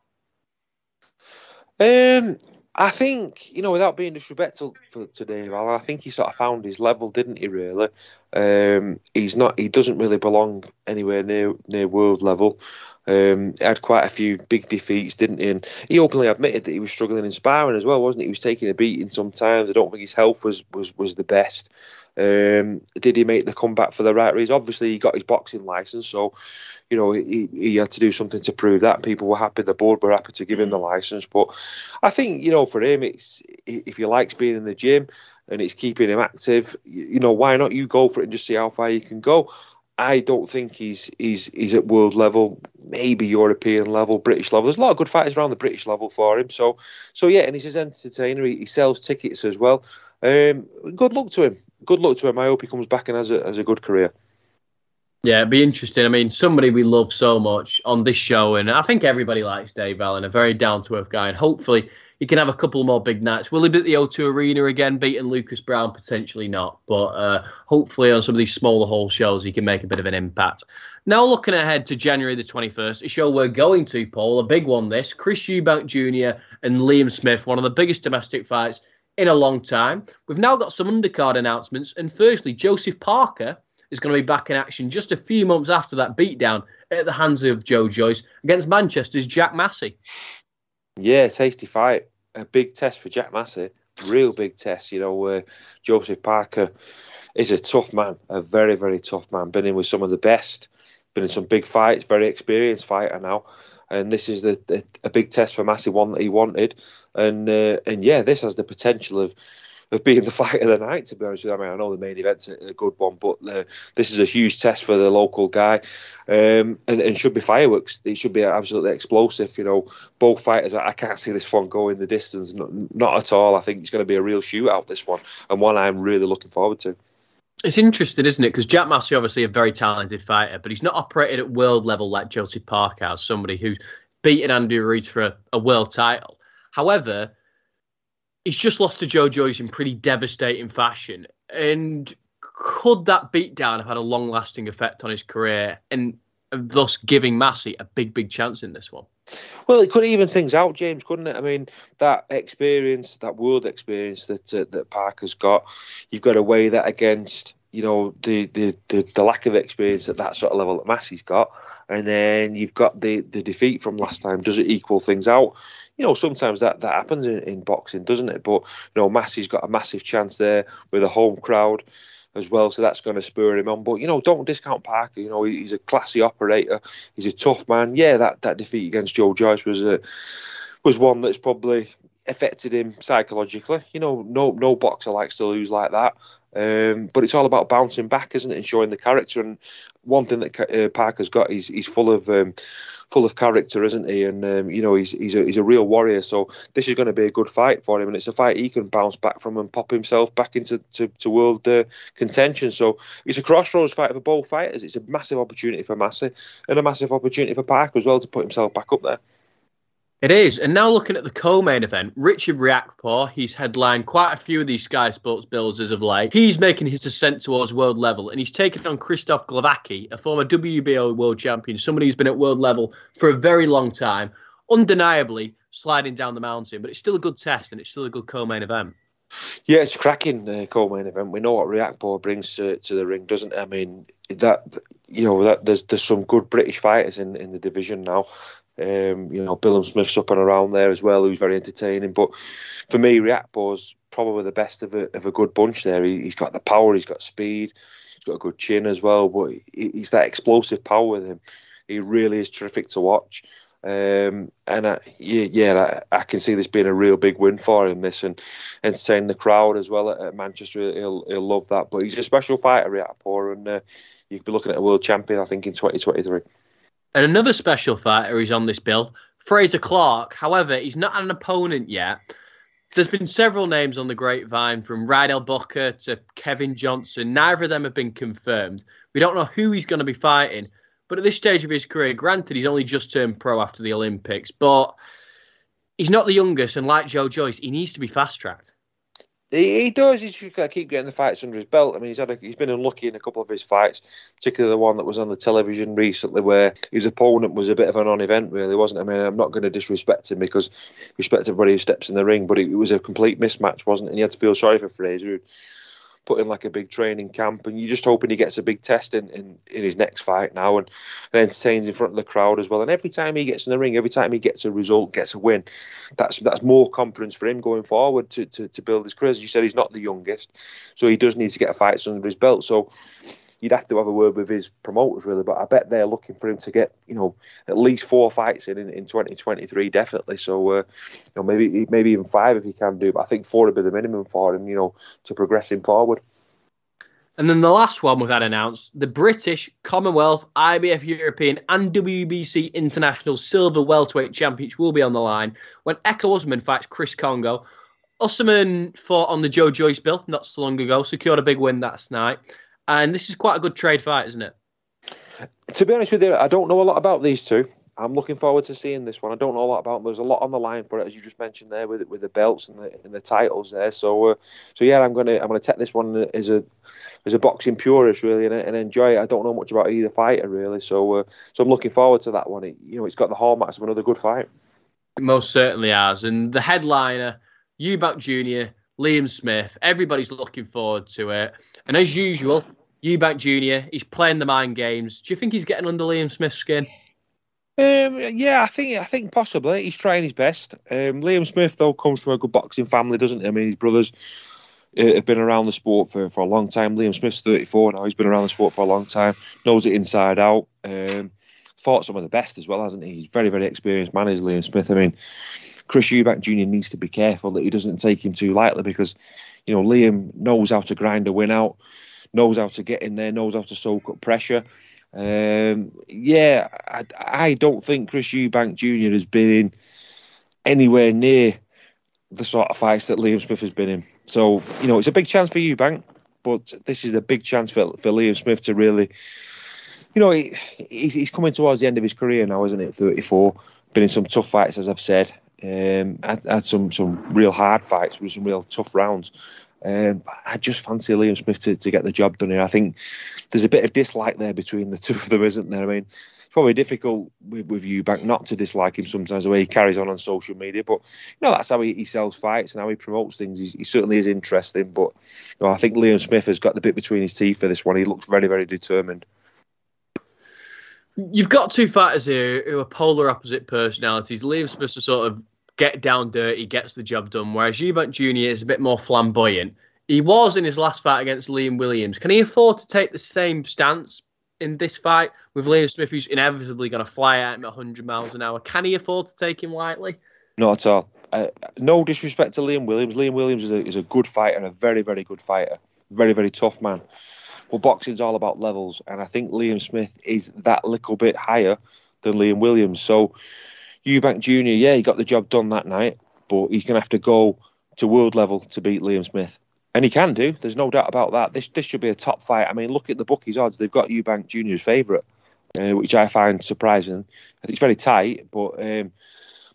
Um, I think you know, without being disrespectful to Dave I think he sort of found his level, didn't he? Really, Um, he's not. He doesn't really belong anywhere near near world level. Um, had quite a few big defeats, didn't he? And he openly admitted that he was struggling in sparring as well, wasn't he? He was taking a beating sometimes. I don't think his health was was was the best. Um, did he make the comeback for the right reasons? Obviously, he got his boxing license, so you know he, he had to do something to prove that. People were happy, the board were happy to give him the license. But I think you know for him, it's if he likes being in the gym and it's keeping him active, you know why not you go for it and just see how far you can go. I don't think he's he's he's at world level, maybe European level, British level. There's a lot of good fighters around the British level for him. So so yeah, and he's his entertainer. He, he sells tickets as well. Um, good luck to him. Good luck to him. I hope he comes back and has a has a good career. Yeah, it'd be interesting. I mean, somebody we love so much on this show, and I think everybody likes Dave Allen, a very down to earth guy, and hopefully he can have a couple more big nights. Will he be at the O2 Arena again, beating Lucas Browne? Potentially not, but uh, hopefully on some of these smaller hall shows, he can make a bit of an impact. Now, looking ahead to January the 21st, a show we're going to, Paul, a big one this Chris Eubank Jr. and Liam Smith, one of the biggest domestic fights in a long time. We've now got some undercard announcements, and firstly, Joseph Parker is going to be back in action just a few months after that beatdown at the hands of Joe Joyce against Manchester's Jack Massey. Yeah, tasty fight. A big test for Jack Massey. Real big test. You know, uh, Joseph Parker is a tough man, a very, very tough man. Been in with some of the best, been in some big fights, very experienced fighter now. And this is the, the a big test for Massey, one that he wanted. And uh, and yeah, this has the potential of of being the fight of the night. To be honest with you, I mean, I know the main event's a, good one, but uh, this is a huge test for the local guy, um, and, and should be fireworks. It should be absolutely explosive. You know, both fighters. I can't see this one going the distance, not, not at all. I think it's going to be a real shootout. This one, and one I'm really looking forward to. It's interesting, isn't it? Because Jack Massey, obviously a very talented fighter, but he's not operated at world level like Joseph Parkhouse, somebody who's beaten Andy Ruiz for a, a world title. However, he's just lost to Joe Joyce in pretty devastating fashion. And could that beatdown have had a long lasting effect on his career and thus giving Massey a big, big chance in this one? Well, it could even things out, James, couldn't it? I mean, that experience, that world experience that uh, that Parker's got, you've got to weigh that against you know the, the the, the lack of experience at that sort of level that Massey's got, and then you've got the the defeat from last time. Does it equal things out? You know, sometimes that, that happens in, in boxing, doesn't it? But, you know, Massey's got a massive chance there with a home crowd as well, so that's going to spur him on. But you know, don't discount Parker. You know, he's a classy operator. He's a tough man. Yeah, that, that defeat against Joe Joyce was a was one that's probably affected him psychologically. You know, no no boxer likes to lose like that. Um, but it's all about bouncing back, isn't it, and showing the character. And one thing that uh, Parker's got, he's he's full of um, full of character, isn't he? And um, you know, he's he's a, he's a real warrior. So this is going to be a good fight for him, and it's a fight he can bounce back from and pop himself back into to, to world uh, contention. So it's a crossroads fight for both fighters. It's a massive opportunity for Massey and a massive opportunity for Parker as well to put himself back up there. It is. And now looking at the co-main event, Richard Riakporhe, he's headlined quite a few of these Sky Sports bills as of late. He's making his ascent towards world level and he's taken on Krzysztof Glowacki, a former WBO world champion, somebody who's been at world level for a very long time, undeniably sliding down the mountain, but it's still a good test and it's still a good co-main event. Yeah, it's cracking uh, co-main event. We know what Riakporhe brings to, to the ring, doesn't it? I mean, that you know that there's there's some good British fighters in, in the division now. Um, you know, Billam Smith's up and around there as well, who's very entertaining. But for me, Riakporhe's probably the best of a, of a good bunch there. He, has got the power, he's got speed, he's got a good chin as well, but he, he's that explosive power with him. He really is terrific to watch. Um, and I, yeah, yeah I, I, can see this being a real big win for him. This and entertain the crowd as well at, at, Manchester. He'll he'll love that. But he's a special fighter, Riakporhe, and uh, you could be looking at a world champion. I think in 2023. And another special fighter is on this bill, Frazer Clarke. However, he's not an opponent yet. There's been several names on the grapevine from Rydell Booker to Kevin Johnson. Neither of them have been confirmed. We don't know who he's going to be fighting. But at this stage of his career, granted, he's only just turned pro after the Olympics, but he's not the youngest. And like Joe Joyce, he needs to be fast tracked. He, he does. He's just got to keep getting the fights under his belt. I mean, he's had a, he's been unlucky in a couple of his fights, particularly the one that was on the television recently, where his opponent was a bit of a non-event, really, wasn't. It? I mean, I'm not going to disrespect him because respect everybody who steps in the ring, but it, it was a complete mismatch, wasn't? it? And you had to feel sorry for Frazer. Put in like a big training camp, and you're just hoping he gets a big test in, in, in his next fight now and, and entertains in front of the crowd as well. And every time he gets in the ring, every time he gets a result, gets a win, that's that's more confidence for him going forward to, to, to build his career. As you said, he's not the youngest, so he does need to get a fight under his belt. So you'd have to have a word with his promoters really. But I bet they're looking for him to get you know at least four fights in in, in 2023 definitely. So uh, you know maybe maybe even five if he can do. But I think four would be the minimum for him. You know to progress him forward. And then the last one we've had announced the British Commonwealth, IBF European, and WBC International Silver Welterweight Championships will be on the line when Ekow Essuman fights Chris Kongo. Essuman fought on the Joe Joyce bill not so long ago, secured a big win that night. And this is quite a good trade fight, isn't it? To be honest with you, I don't know a lot about these two. I'm looking forward to seeing this one. I don't know a lot about them. There's a lot on the line for it, as you just mentioned there, with with the belts and the and the titles there. So, uh, so yeah, I'm gonna I'm gonna take this one as a as a boxing purist really and, and enjoy it. I don't know much about either fighter really, so uh, so I'm looking forward to that one. It, you know, it's got the hallmarks of another good fight. It most certainly has, and the headliner, Eubank Jr. Liam Smith. Everybody's looking forward to it. And as usual, Eubank Jr. He's playing the mind games. Do you think he's getting under Liam Smith's skin? Um, yeah, I think I think possibly he's trying his best. Um, Liam Smith though comes from a good boxing family, doesn't he? I mean, his brothers uh, have been around the sport for, for a long time. Liam Smith's 34 now. He's been around the sport for a long time. Knows it inside out. Um, fought some of the best as well, hasn't he? He's very very experienced man, is Liam Smith. I mean, Chris Eubank Jr. needs to be careful that he doesn't take him too lightly because, you know, Liam knows how to grind a win out, knows how to get in there, knows how to soak up pressure. Um, yeah, I, I, don't think Chris Eubank Jr. has been in anywhere near the sort of fights that Liam Smith has been in. So, you know, it's a big chance for Eubank, but this is a big chance for, for Liam Smith to really, you know, he, he's, he's coming towards the end of his career now, isn't it? 34. Been in some tough fights, as I've said. Um, had, had some some real hard fights with some real tough rounds. Um, I just fancy Liam Smith to, to get the job done here. I think there's a bit of dislike there between the two of them, isn't there? I mean, it's probably difficult with, with Eubank not to dislike him sometimes the way he carries on on social media, but you know that's how he, he sells fights and how he promotes things. He's, he certainly is interesting, but you know, I think Liam Smith has got the bit between his teeth for this one. He looks very very determined. You've got two fighters here who are polar opposite personalities. Liam Smith's a sort of get down dirty, gets the job done. Whereas Eubank Jr. is a bit more flamboyant. He was in his last fight against Liam Williams. Can he afford to take the same stance in this fight with Liam Smith, who's inevitably going to fly at him at 100 miles an hour? Can he afford to take him lightly? Not at all. Uh, no disrespect to Liam Williams. Liam Williams is a, is a good fighter, a very, very good fighter. Very, very tough man. But boxing's all about levels, and I think Liam Smith is that little bit higher than Liam Williams. So Eubank Jr., yeah, he got the job done that night, but he's going to have to go to world level to beat Liam Smith. And he can do. There's no doubt about that. This this should be a top fight. I mean, look at the bookies odds. They've got Eubank Jr.'s favourite, uh, which I find surprising. It's very tight, but um,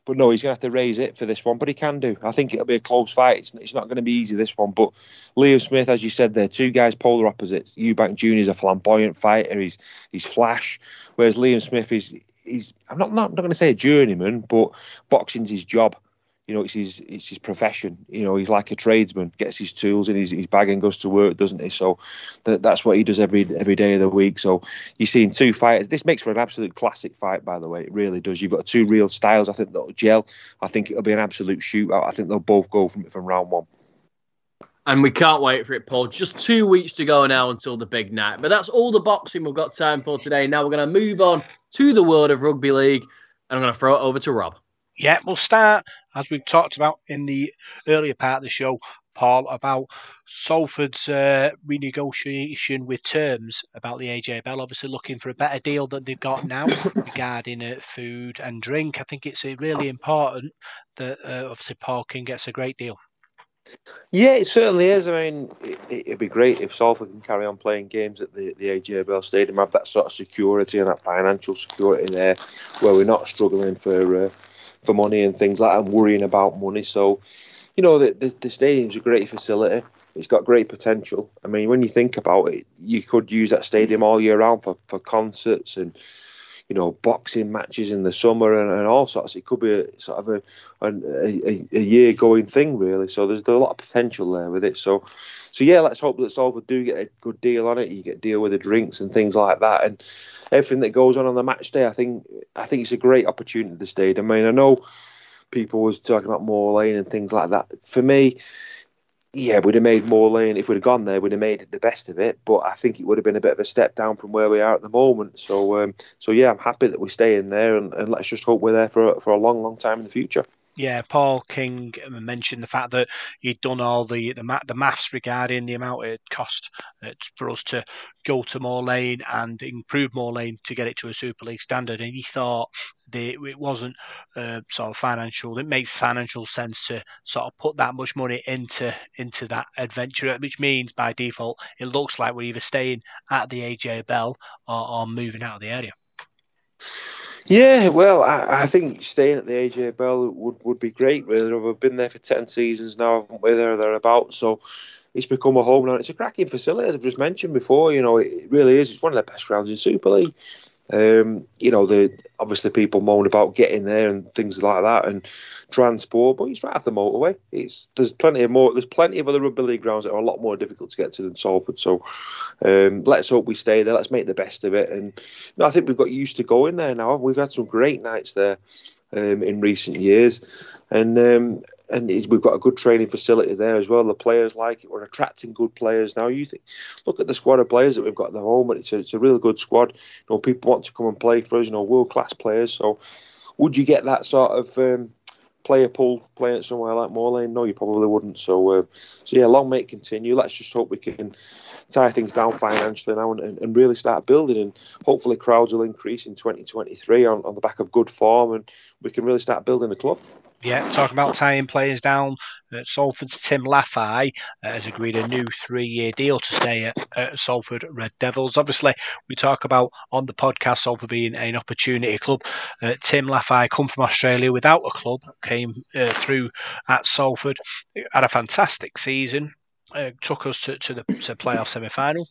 but no, he's going to have to raise it for this one. But he can do. I think it'll be a close fight. It's, it's not going to be easy this one. But Liam Smith, as you said, there, two guys polar opposites. Eubank Jr. is a flamboyant fighter. He's he's flash, whereas Liam Smith is he's I'm not not, not going to say a journeyman, but boxing's his job. You know, it's his it's his profession. You know, he's like a tradesman, gets his tools in his, his bag and goes to work, doesn't he? So that, that's what he does every every day of the week. So you're seeing two fighters. This makes for an absolute classic fight, by the way. It really does. You've got two real styles. I think that'll gel. I think it'll be an absolute shootout. I think they'll both go from from round one and we can't wait for it, Paul. Just two weeks to go now until the big night. But that's all the boxing we've got time for today. Now we're going to move on to the world of rugby league, and I'm going to throw it over to Rob. Yeah, we'll start as we've talked about in the earlier part of the show, Paul, about Salford's uh, renegotiation with terms about the AJ Bell. Obviously, looking for a better deal than they've got now regarding uh, food and drink. I think it's uh, really important that uh, obviously Paul King gets a great deal. Yeah, it certainly is. I mean, it, would be great if Salford can carry on playing games at the, the AJ Bell Stadium, have that sort of security and that financial security there, where we're not struggling for uh, for money and things like that, and worrying about money. So, you know, the, the, the stadium's a great facility. It's got great potential. I mean, when you think about it, you could use that stadium all year round for, for concerts and you know, boxing matches in the summer and, and all sorts. It could be a, sort of a, a, a, year going thing, really. So there's, a lot of potential there with it. So, so yeah, let's hope that Salford do get a good deal on it. You get deal with the drinks and things like that, and everything that goes on on the match day. I think I think it's a great opportunity at the stadium. I mean, I know people was talking about Moor Lane and things like that. For me, yeah, we'd have made Moor Lane if we'd have gone there. We'd have made the best of it, but I think it would have been a bit of a step down from where we are at the moment. So, um, so yeah, I'm happy that we stay in there, and, and let's just hope we're there for for a long, long time in the future. Yeah, Paul King mentioned the fact that he'd done all the the, the maths regarding the amount it cost uh, for us to go to Moor Lane and improve Moor Lane to get it to a Super League standard, and he thought the, it wasn't uh, sort of financial. It makes financial sense to sort of put that much money into into that adventure, which means by default it looks like we're either staying at the AJ Bell or, or moving out of the area. Yeah, well, I, I, think staying at the AJ Bell would, would be great. Really, we've been there for ten seasons now, haven't we? There, thereabouts. So it's become a home now. It's a cracking facility, as I've just mentioned before. You know, it really is. It's one of the best grounds in Super League. Um, you know, the obviously people moan about getting there and things like that and transport, but it's right off the motorway. It's there's plenty of more. There's plenty of other rugby league grounds that are a lot more difficult to get to than Salford. So um, let's hope we stay there. Let's make the best of it. And you know, I think we've got used to going there now. We've had some great nights there um, in recent years, and um, and we've got a good training facility there as well. The players like it. We're attracting good players now. You think, look at the squad of players that we've got at the moment. It's a, it's a real good squad. You know, people want to come and play for us. You know, world class players. So, would you get that sort of um, player pool playing somewhere like Moor Lane? No, you probably wouldn't. So, uh, so yeah, long may it continue. Let's just hope we can tie things down financially now and, and, really start building. And hopefully, crowds will increase in 2023 on, on the back of good form, and we can really start building the club. Yeah, talking about tying players down. Uh, Salford's Tim Lafai uh, has agreed a new three-year deal to stay at, at, Salford Red Devils. Obviously, we talk about on the podcast Salford being an opportunity club. Uh, Tim Lafai come from Australia without a club, came uh, through at Salford, had a fantastic season, uh, took us to, to the to playoff semi-final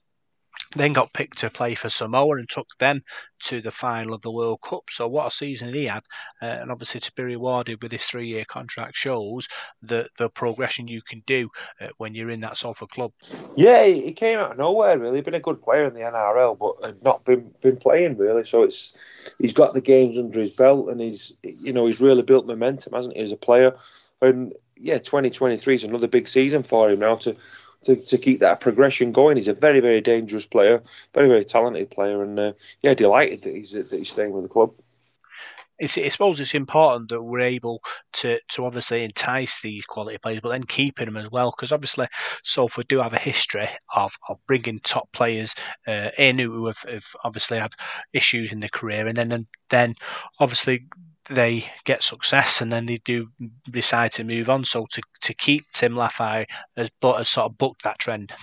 then got picked to play for Samoa and took them to the final of the World Cup. So what a season he had, uh, and obviously to be rewarded with this three-year contract shows the the progression you can do uh, when you're in that sort of club. Yeah, he came out of nowhere. Really, been a good player in the NRL, but not been been playing really. So it's he's got the games under his belt, and he's you know he's really built momentum, hasn't he, as a player? And yeah, 2023 is another big season for him now to to, to keep that progression going. He's a very, very dangerous player, very, very talented player, and uh, yeah, delighted that he's that he's staying with the club. It's, I suppose it's important that we're able to, to obviously entice these quality players, but then keeping them as well, because obviously Salford do have a history of, of bringing top players uh, in who have, have obviously had issues in their career, and then then obviously they get success and then they do decide to move on. So to, to keep Tim Lafai has, but has sort of booked that trend.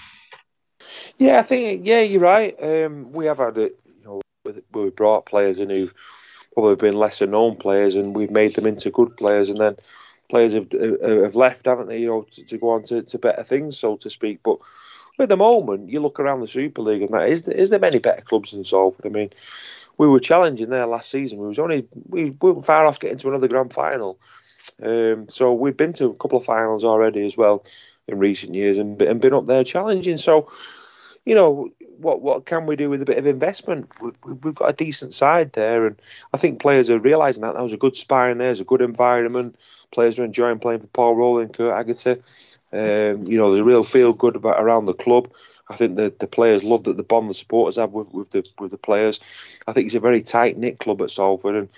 Yeah, I think yeah, you're right. Um, we have had it, you know, where we brought players in who've probably been lesser known players, and we've made them into good players, and then players have have left, haven't they? You know, to, to go on to, to better things, so to speak. But at the moment, you look around the Super League, and that is there, is there many better clubs than Salford? I mean, we were challenging there last season. We was only we, we were far off getting to another grand final. Um, so we've been to a couple of finals already as well in recent years, and, and been up there challenging. So, you know, what what can we do with a bit of investment? We, have got a decent side there, and I think players are realising that. That was a good sparring there. There's a good environment. Players are enjoying playing for Paul Rowley, Kurt Haggerty. Um, you know, there's a real feel good about around the club. I think the, the players love that the bond the supporters have with, with the with the players. I think it's a very tight knit club at Salford, and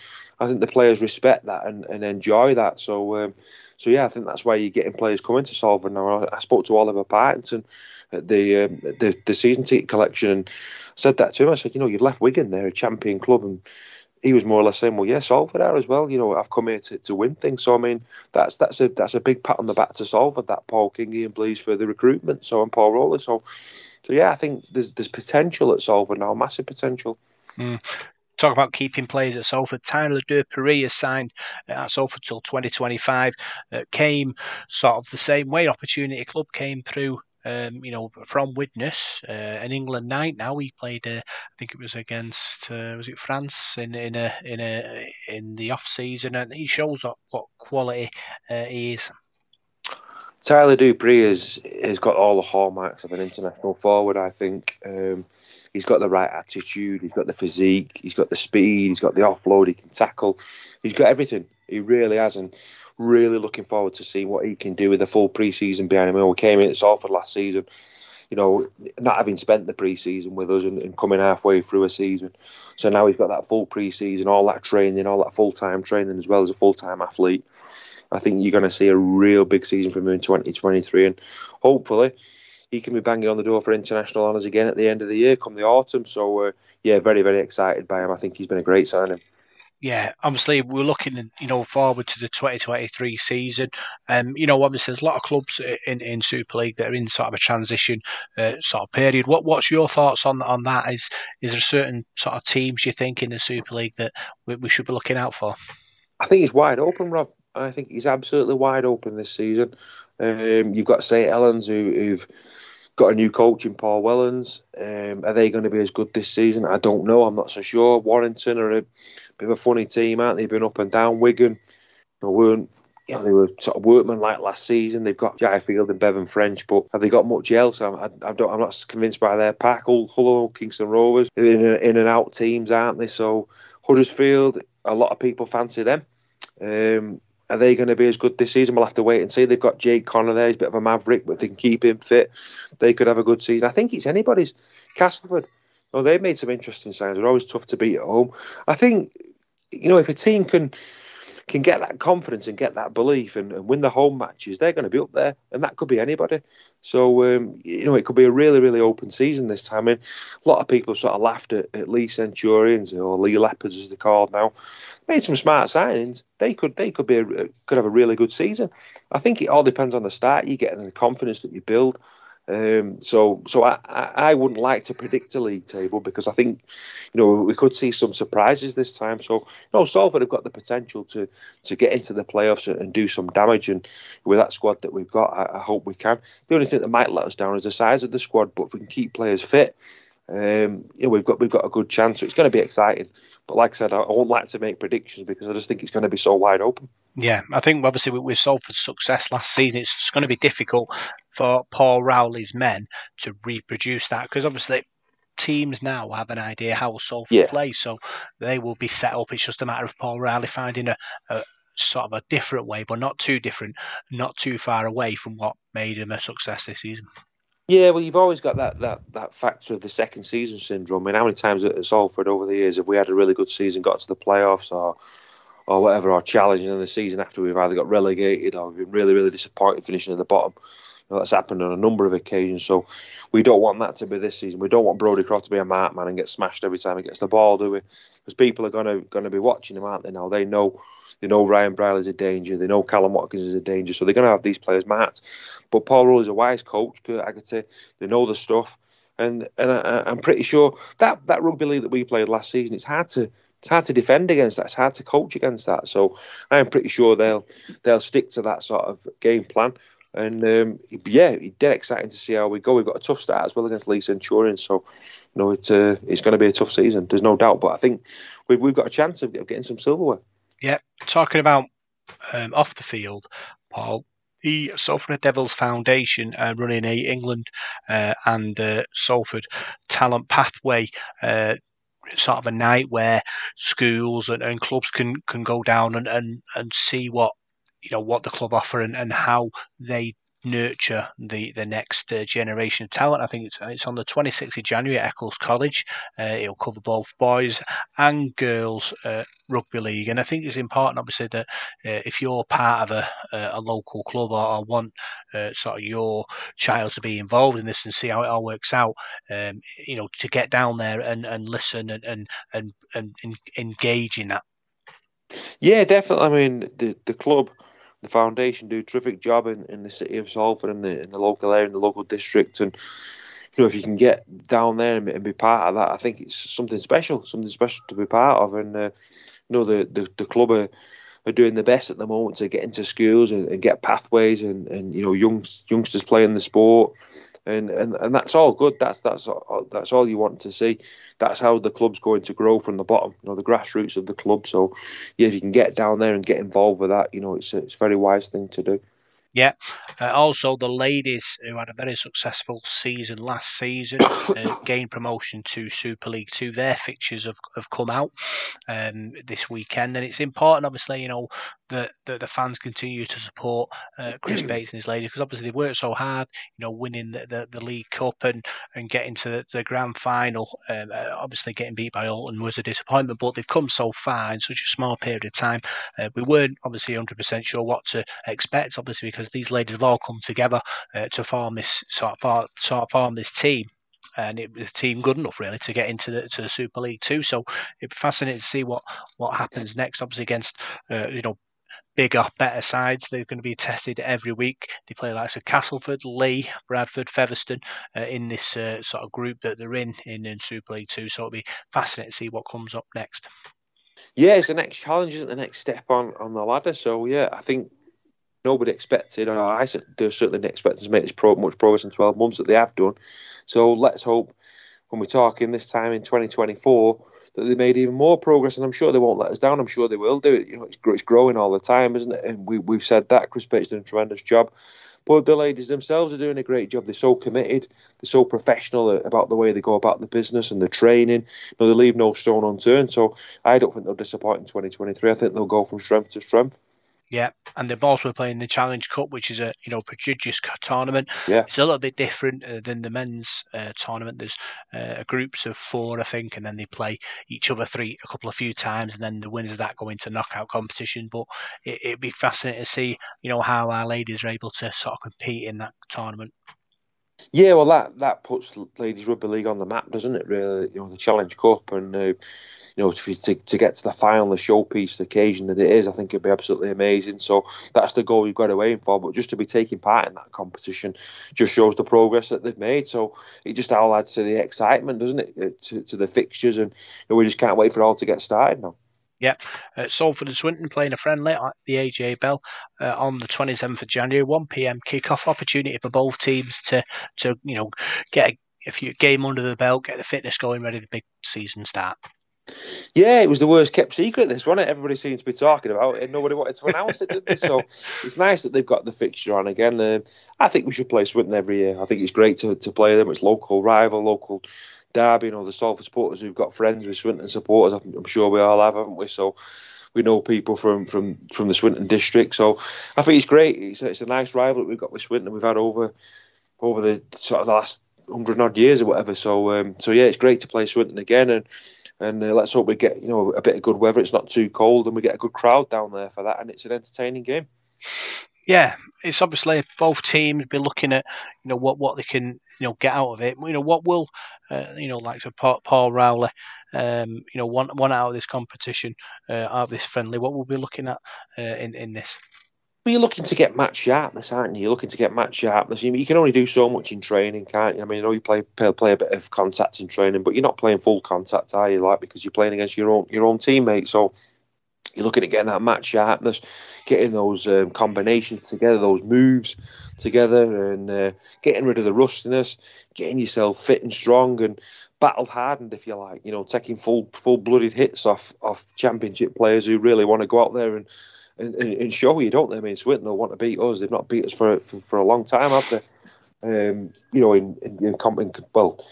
I think the players respect that and, and enjoy that. So um, so yeah, I think that's why you're getting players coming to Salford now. I, spoke to Oliver Partington at the, um, the the season ticket collection and said that to him. I said, you know, you've left Wigan there, a champion club, and he was more or less saying, "Well, yeah, Salford are as well. You know, I've come here to, to win things." So I mean, that's that's a that's a big pat on the back to Salford. That Paul Kingy and Blease for the recruitment. So and Paul Rowley. So, so yeah, I think there's there's potential at Salford now, massive potential. Mm. Talk about keeping players at Salford. Tyler Dupree has signed at Salford till 2025. Uh, came sort of the same way. Opportunity Club came through um, you know, from Widnes, uh, an England night. Now he played, uh, I think it was against, uh, was it France in in a in a in the off season, and he shows what, what quality uh, he is. Tyler Dupree has has got all the hallmarks of an international forward. I think um, he's got the right attitude, he's got the physique, he's got the speed, he's got the offload, he can tackle, he's got everything. He really has, and really looking forward to seeing what he can do with the full pre-season behind him. When we came in at Salford last season, you know, not having spent the pre-season with us and, and, coming halfway through a season. So now he's got that full pre-season, all that training, all that full-time training as well as a full-time athlete. I think you're going to see a real big season from him in 2023, and hopefully he can be banging on the door for international honours again at the end of the year, come the autumn. So uh, yeah, very very excited by him. I think he's been a great signing yeah, obviously we're looking, you know, forward to the 2023 season. Um, you know, obviously there's a lot of clubs in, in Super League that are in sort of a transition uh, sort of period. What what's your thoughts on on that? Is is there certain sort of teams you think in the Super League that we, we should be looking out for? I think he's wide open, Rob. I think he's absolutely wide open this season. Um, you've got St Helens who, who've got a new coach in Paul Wellens. Um, are they going to be as good this season? I don't know. I'm not so sure. Warrington are a bit of a funny team, aren't they? Been up and down. Wigan, they weren't. You know, they were sort of workman like last season. They've got Field and Bevan French, but have they got much else? I, I, I don't. I'm not convinced by their pack. Hull, Hull Kingston Rovers, in, in and out teams, aren't they? So Huddersfield, a lot of people fancy them. Um, are they going to be as good this season? We'll have to wait and see. They've got Jake Connor there. He's a bit of a maverick, but they can keep him fit. They could have a good season. I think it's anybody's. Castleford, well, they've made some interesting signs. They're always tough to beat at home. I think, you know, if a team can can get that confidence and get that belief and, and, win the home matches, they're going to be up there, and that could be anybody. So um, you know, it could be a really, really open season this time. Mean, a lot of people sort of laughed at, at Leigh Centurions or Leigh Leopards as they're called now. Made some smart signings. They could they could be a, could have a really good season. I think it all depends on the start you get and the confidence that you build. Um, so, so I, I wouldn't like to predict a league table because I think, you know, we could see some surprises this time. So, you know, Salford have got the potential to to get into the playoffs and, and do some damage. And with that squad that we've got, I, I, hope we can. The only thing that might let us down is the size of the squad. But if we can keep players fit, um, know, we've got we've got a good chance. So it's going to be exciting. But like I said, I, I won't like to make predictions because I just think it's going to be so wide open. Yeah, I think obviously with, with for success last season, it's going to be difficult for Paul Rowley's men to reproduce that because obviously teams now have an idea how Salford yeah. play, so they will be set up. It's just a matter of Paul Rowley finding a, a sort of a different way, but not too different, not too far away from what made him a success this season. Yeah, well, you've always got that that that factor of the second season syndrome. I mean, how many times at Salford over the years have we had a really good season, got to the playoffs, or or whatever, or challenging in the season after we've either got relegated or been really, really disappointed finishing at the bottom. You know, that's happened on a number of occasions. So we don't want that to be this season. We don't want Brodie Croft to be a mark man and get smashed every time he gets the ball, do we? Because people are going to be watching him, aren't they? Now they know they know Ryan Brierley's a danger. They know Kallum Watkins is a danger. So they're going to have these players marked. But Paul Rowley's a wise coach. Kurt Haggerty, they know the stuff. And and I, am pretty sure that, that rugby league that we played last season, it's hard to it's hard to defend against that. It's hard to coach against that. So I'm pretty sure they'll they'll stick to that sort of game plan. And um, yeah, it's dead exciting to see how we go. We've got a tough start as well against Leigh Centurion, so you know it's uh, it's going to be a tough season. There's no doubt, but I think we've we've got a chance of getting some silverware. Yeah, talking about um, off the field, Paul. The Salford Devils Foundation uh, running a England uh, and uh, Salford talent pathway uh, sort of a night where schools and, and clubs can, can go down and, and, and see what you know what the club offer and, and how they nurture the the next uh, generation of talent. I think it's it's on the 26th of January at Eccles College. Uh, it'll cover both boys and girls uh, rugby league, and I think it's important, obviously, that uh, if you're part of a a local club or, or want uh, sort of your child to be involved in this and see how it all works out, um, you know, to get down there and, and listen and and and, and engage in that. Yeah, definitely. I mean, the the club the foundation do a terrific job in, in the city of Salford and the in the local area, in the local district, and you know if you can get down there and, and be part of that, I think it's something special, something special to be part of. And uh, you know the the, the club are, are doing the best at the moment to get into schools and, and get pathways and, and you know young youngsters playing the sport and, and and that's all good. That's that's all, that's all you want to see. That's how the club's going to grow from the bottom. You know, the grassroots of the club. So, yeah, if you can get down there and get involved with that, you know, it's a, it's a very wise thing to do. Yeah. Uh, also, the ladies who had a very successful season last season uh, gained promotion to Super League Two. Their fixtures have, have come out um, this weekend, and it's important, obviously, you know, that, that the fans continue to support uh, Chris Bates and his ladies because obviously they worked so hard, you know, winning the, the, the League Cup and, and getting to the, the grand final. Um, uh, obviously, getting beat by Alton was a disappointment, but they've come so far in such a small period of time. Uh, we weren't obviously 100% sure what to expect, obviously, because these ladies have all come together uh, to form this sort of, sort of form this team and it was a team good enough really to get into the to the Super League too. So it'd be fascinating to see what what happens next. Obviously against uh, you know bigger, better sides. They're going to be tested every week. They play like so Castleford, Leigh, Bradford, Featherstone uh, in this uh, sort of group that they're in, in in Super League Two. So it'll be fascinating to see what comes up next. Yeah, it's the next challenge, isn't the next step on on the ladder. So yeah, I think nobody expected, or I certainly didn't expect to make this pro, much progress in 12 months that they have done. So let's hope when we're talking this time in 2024 that they made even more progress, and I'm sure they won't let us down. I'm sure they will do it. You know, it's, it's growing all the time, isn't it? And we, we've said that Chris Bates done a tremendous job. But the ladies themselves are doing a great job. They're so committed. They're so professional uh, about the way they go about the business and the training. You know, they leave no stone unturned. So I don't think they'll disappoint in 2023. I think they'll go from strength to strength. Yeah, and they're also playing the Challenge Cup, which is a you know prodigious tournament. Yeah, it's a little bit different uh, than the men's uh, tournament. There's uh, groups of four, I think, and then they play each other three a couple of few times, and then the winners of that go into knockout competition. But it, it'd be fascinating to see you know how our ladies are able to sort of compete in that tournament. Yeah, well, that that puts ladies rugby league on the map, doesn't it? Really, you know, the Challenge Cup, and uh, you know, to, to, to get to the final, the showpiece, the occasion that it is, I think it'd be absolutely amazing. So that's the goal we've got to aim for. But just to be taking part in that competition just shows the progress that they've made. So it just all adds to the excitement, doesn't it? Uh, to, to the fixtures, and you know, we just can't wait for it all to get started now. Yeah, uh, Salford and Swinton playing a friendly at the AJ Bell uh, on the 27th of January, 1 p.m. kick-off opportunity for both teams to to you know get a, few game under the belt, get the fitness going, ready the big season start. Yeah, it was the worst kept secret. This one, everybody seems to be talking about it, and nobody wanted to announce it. Did they? So it's nice that they've got the fixture on again. Uh, I think we should play Swinton every year. I think it's great to, to play them. It's local rival, local Derby, you the Salford supporters who've got friends with Swinton supporters. I'm sure we all have, haven't we? So we know people from from from the Swinton district. So I think it's great. It's, it's a nice rival that we've got with Swinton. We've had over over the sort of the last hundred odd years or whatever. So um, so yeah, it's great to play Swinton again, and and uh, let's hope we get you know a bit of good weather. It's not too cold, and we get a good crowd down there for that, and it's an entertaining game. Yeah, it's obviously both teams be looking at you know what what they can you know get out of it. You know what will uh, you know like Paul, Paul Rowley, um, you know one one out of this competition, uh, out of this friendly. What we'll be looking at uh, in in this. Well, you're looking to get match sharpness, aren't you? You're looking to get match sharpness. You, you can only do so much in training, can't you? I mean, I know you play, play play a bit of contact in training, but you're not playing full contact, are you? Like because you're playing against your own your own teammates. So you're looking at getting that match sharpness, getting those um, combinations together, those moves together, and uh, getting rid of the rustiness, getting yourself fit and strong and battle hardened, if you like. You know, taking full full blooded hits off off championship players who really want to go out there and. And, and, show you, don't they? I mean, Swinton they'll want to beat us. They've not beat us for for, for a long time, have they? Um, you know, in, in, in, in well,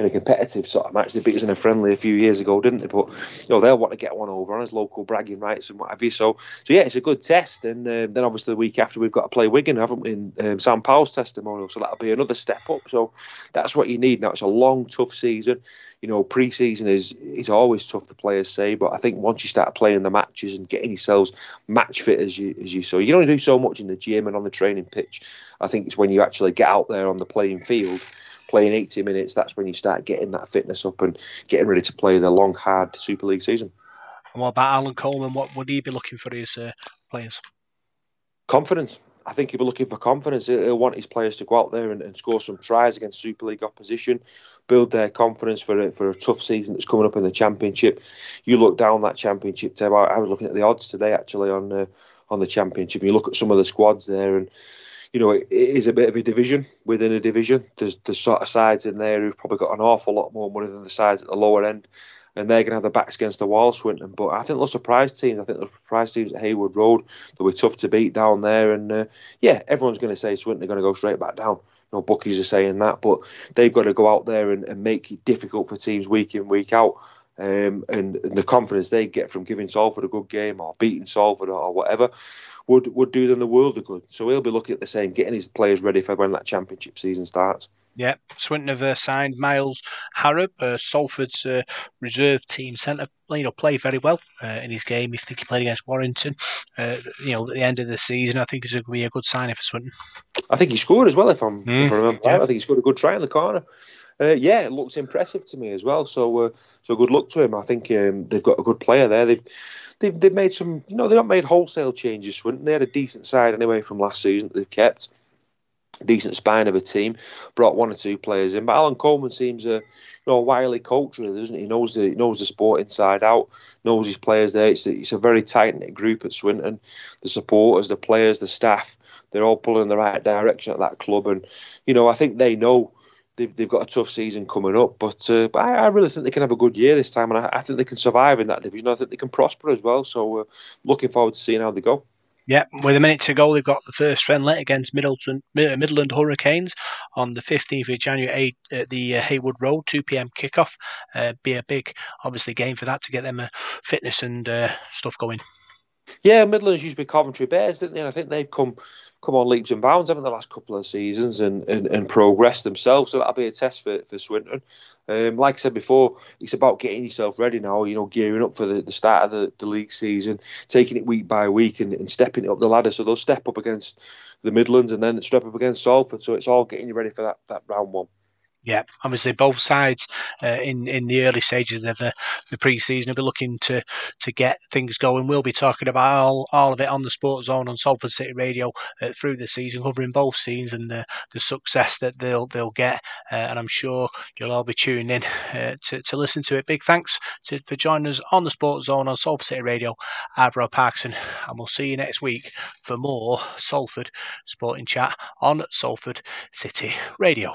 in a competitive sort of match. They beat us in a friendly a few years ago, didn't they? But you know they'll want to get one over on us, local bragging rights and what have you. So, so yeah, it's a good test. And uh, then obviously the week after we've got to play Wigan, haven't we? In um, Sam Powell's testimonial, so that'll be another step up. So that's what you need now. It's a long, tough season. You know, pre-season is is always tough. The players say, but I think once you start playing the matches and getting yourselves match fit as you as you so, you only do so much in the gym and on the training pitch. I think it's when you actually get out there on the playing field playing 80 minutes, that's when you start getting that fitness up and getting ready to play the long, hard Super League season. And what about Alan Coleman? What would he be looking for his uh, players? Confidence. I think he'll be looking for confidence. He'll want his players to go out there and, and, score some tries against Super League opposition, build their confidence for a, for a tough season that's coming up in the Championship. You look down that Championship table. I was looking at the odds today actually on uh, on the Championship. You look at some of the squads there, and you know it, it is a bit of a division within a division. There's sort of sides in there who've probably got an awful lot more money than the sides at the lower end and they're going to have their backs against the wall, Swinton. But I think they'll surprise teams. I think they'll surprise teams at Heywood Road. They'll be tough to beat down there. And uh, yeah, everyone's going to say Swinton are going to go straight back down. You know, bookies are saying that, but they've got to go out there and, and make it difficult for teams week in, week out. Um, and, and, the confidence they get from giving Salford a good game or beating Salford or, or whatever would would do them the world of good. So he'll be looking at the same, getting his players ready for when that championship season starts. Yeah, Swinton have uh, signed Miles Harrop, uh, Salford's uh, reserve team centre. You know, played very well uh, in his game. If he played against Warrington, uh, you know, at the end of the season, I think it's going to be a good signing for Swinton. I think he scored as well. If I'm, mm, if I remember, yeah. I think he scored a good try in the corner. Uh, yeah, it looks impressive to me as well. So, so good luck to him. I think um, they've got a good player there. They've they've, they've made some. You know, they've not made wholesale changes. Swinton. They had a decent side anyway from last season that they've kept decent spine of a team, brought one or two players in. But Alan Coleman seems a you know a wily coach, really, doesn't he? he? knows the he knows the sport inside out, knows his players there. It's a, it's a very tight knit group at Swinton. The supporters, the players, the staff, they're all pulling in the right direction at that club, and you know I think they know. They've, they've got a tough season coming up, but uh, but I, I, really think they can have a good year this time, and I, I, think they can survive in that division. I think they can prosper as well. So, uh, looking forward to seeing how they go. Yeah, with a minute to go, they've got the first friendly against Middleton, Midland Hurricanes on the 15th of January at the uh, Heywood Road, 2 p.m. kickoff. Uh, be a big, obviously, game for that to get them uh, fitness and uh, stuff going. Yeah, Midlands used to be Coventry Bears, didn't they? And I think they've come come on leaps and bounds, haven't the last couple of seasons and, and, and progressed themselves. So that'll be a test for, for Swinton. Um, like I said before, it's about getting yourself ready now, you know, gearing up for the, the start of the, the league season, taking it week by week and, and stepping up the ladder. So they'll step up against the Midlands and then step up against Salford. So it's all getting you ready for that, that round one. Yeah, obviously both sides uh, in in the early stages of the, the pre-season will be looking to to get things going. We'll be talking about all, all of it on the Sports Zone on Salford City Radio uh, through the season, covering both scenes and the, the success that they'll they'll get. Uh, and I'm sure you'll all be tuning in uh, to, to listen to it. Big thanks to, for joining us on the Sports Zone on Salford City Radio. Ivor Parkinson, and we'll see you next week for more Salford Sporting Chat on Salford City Radio.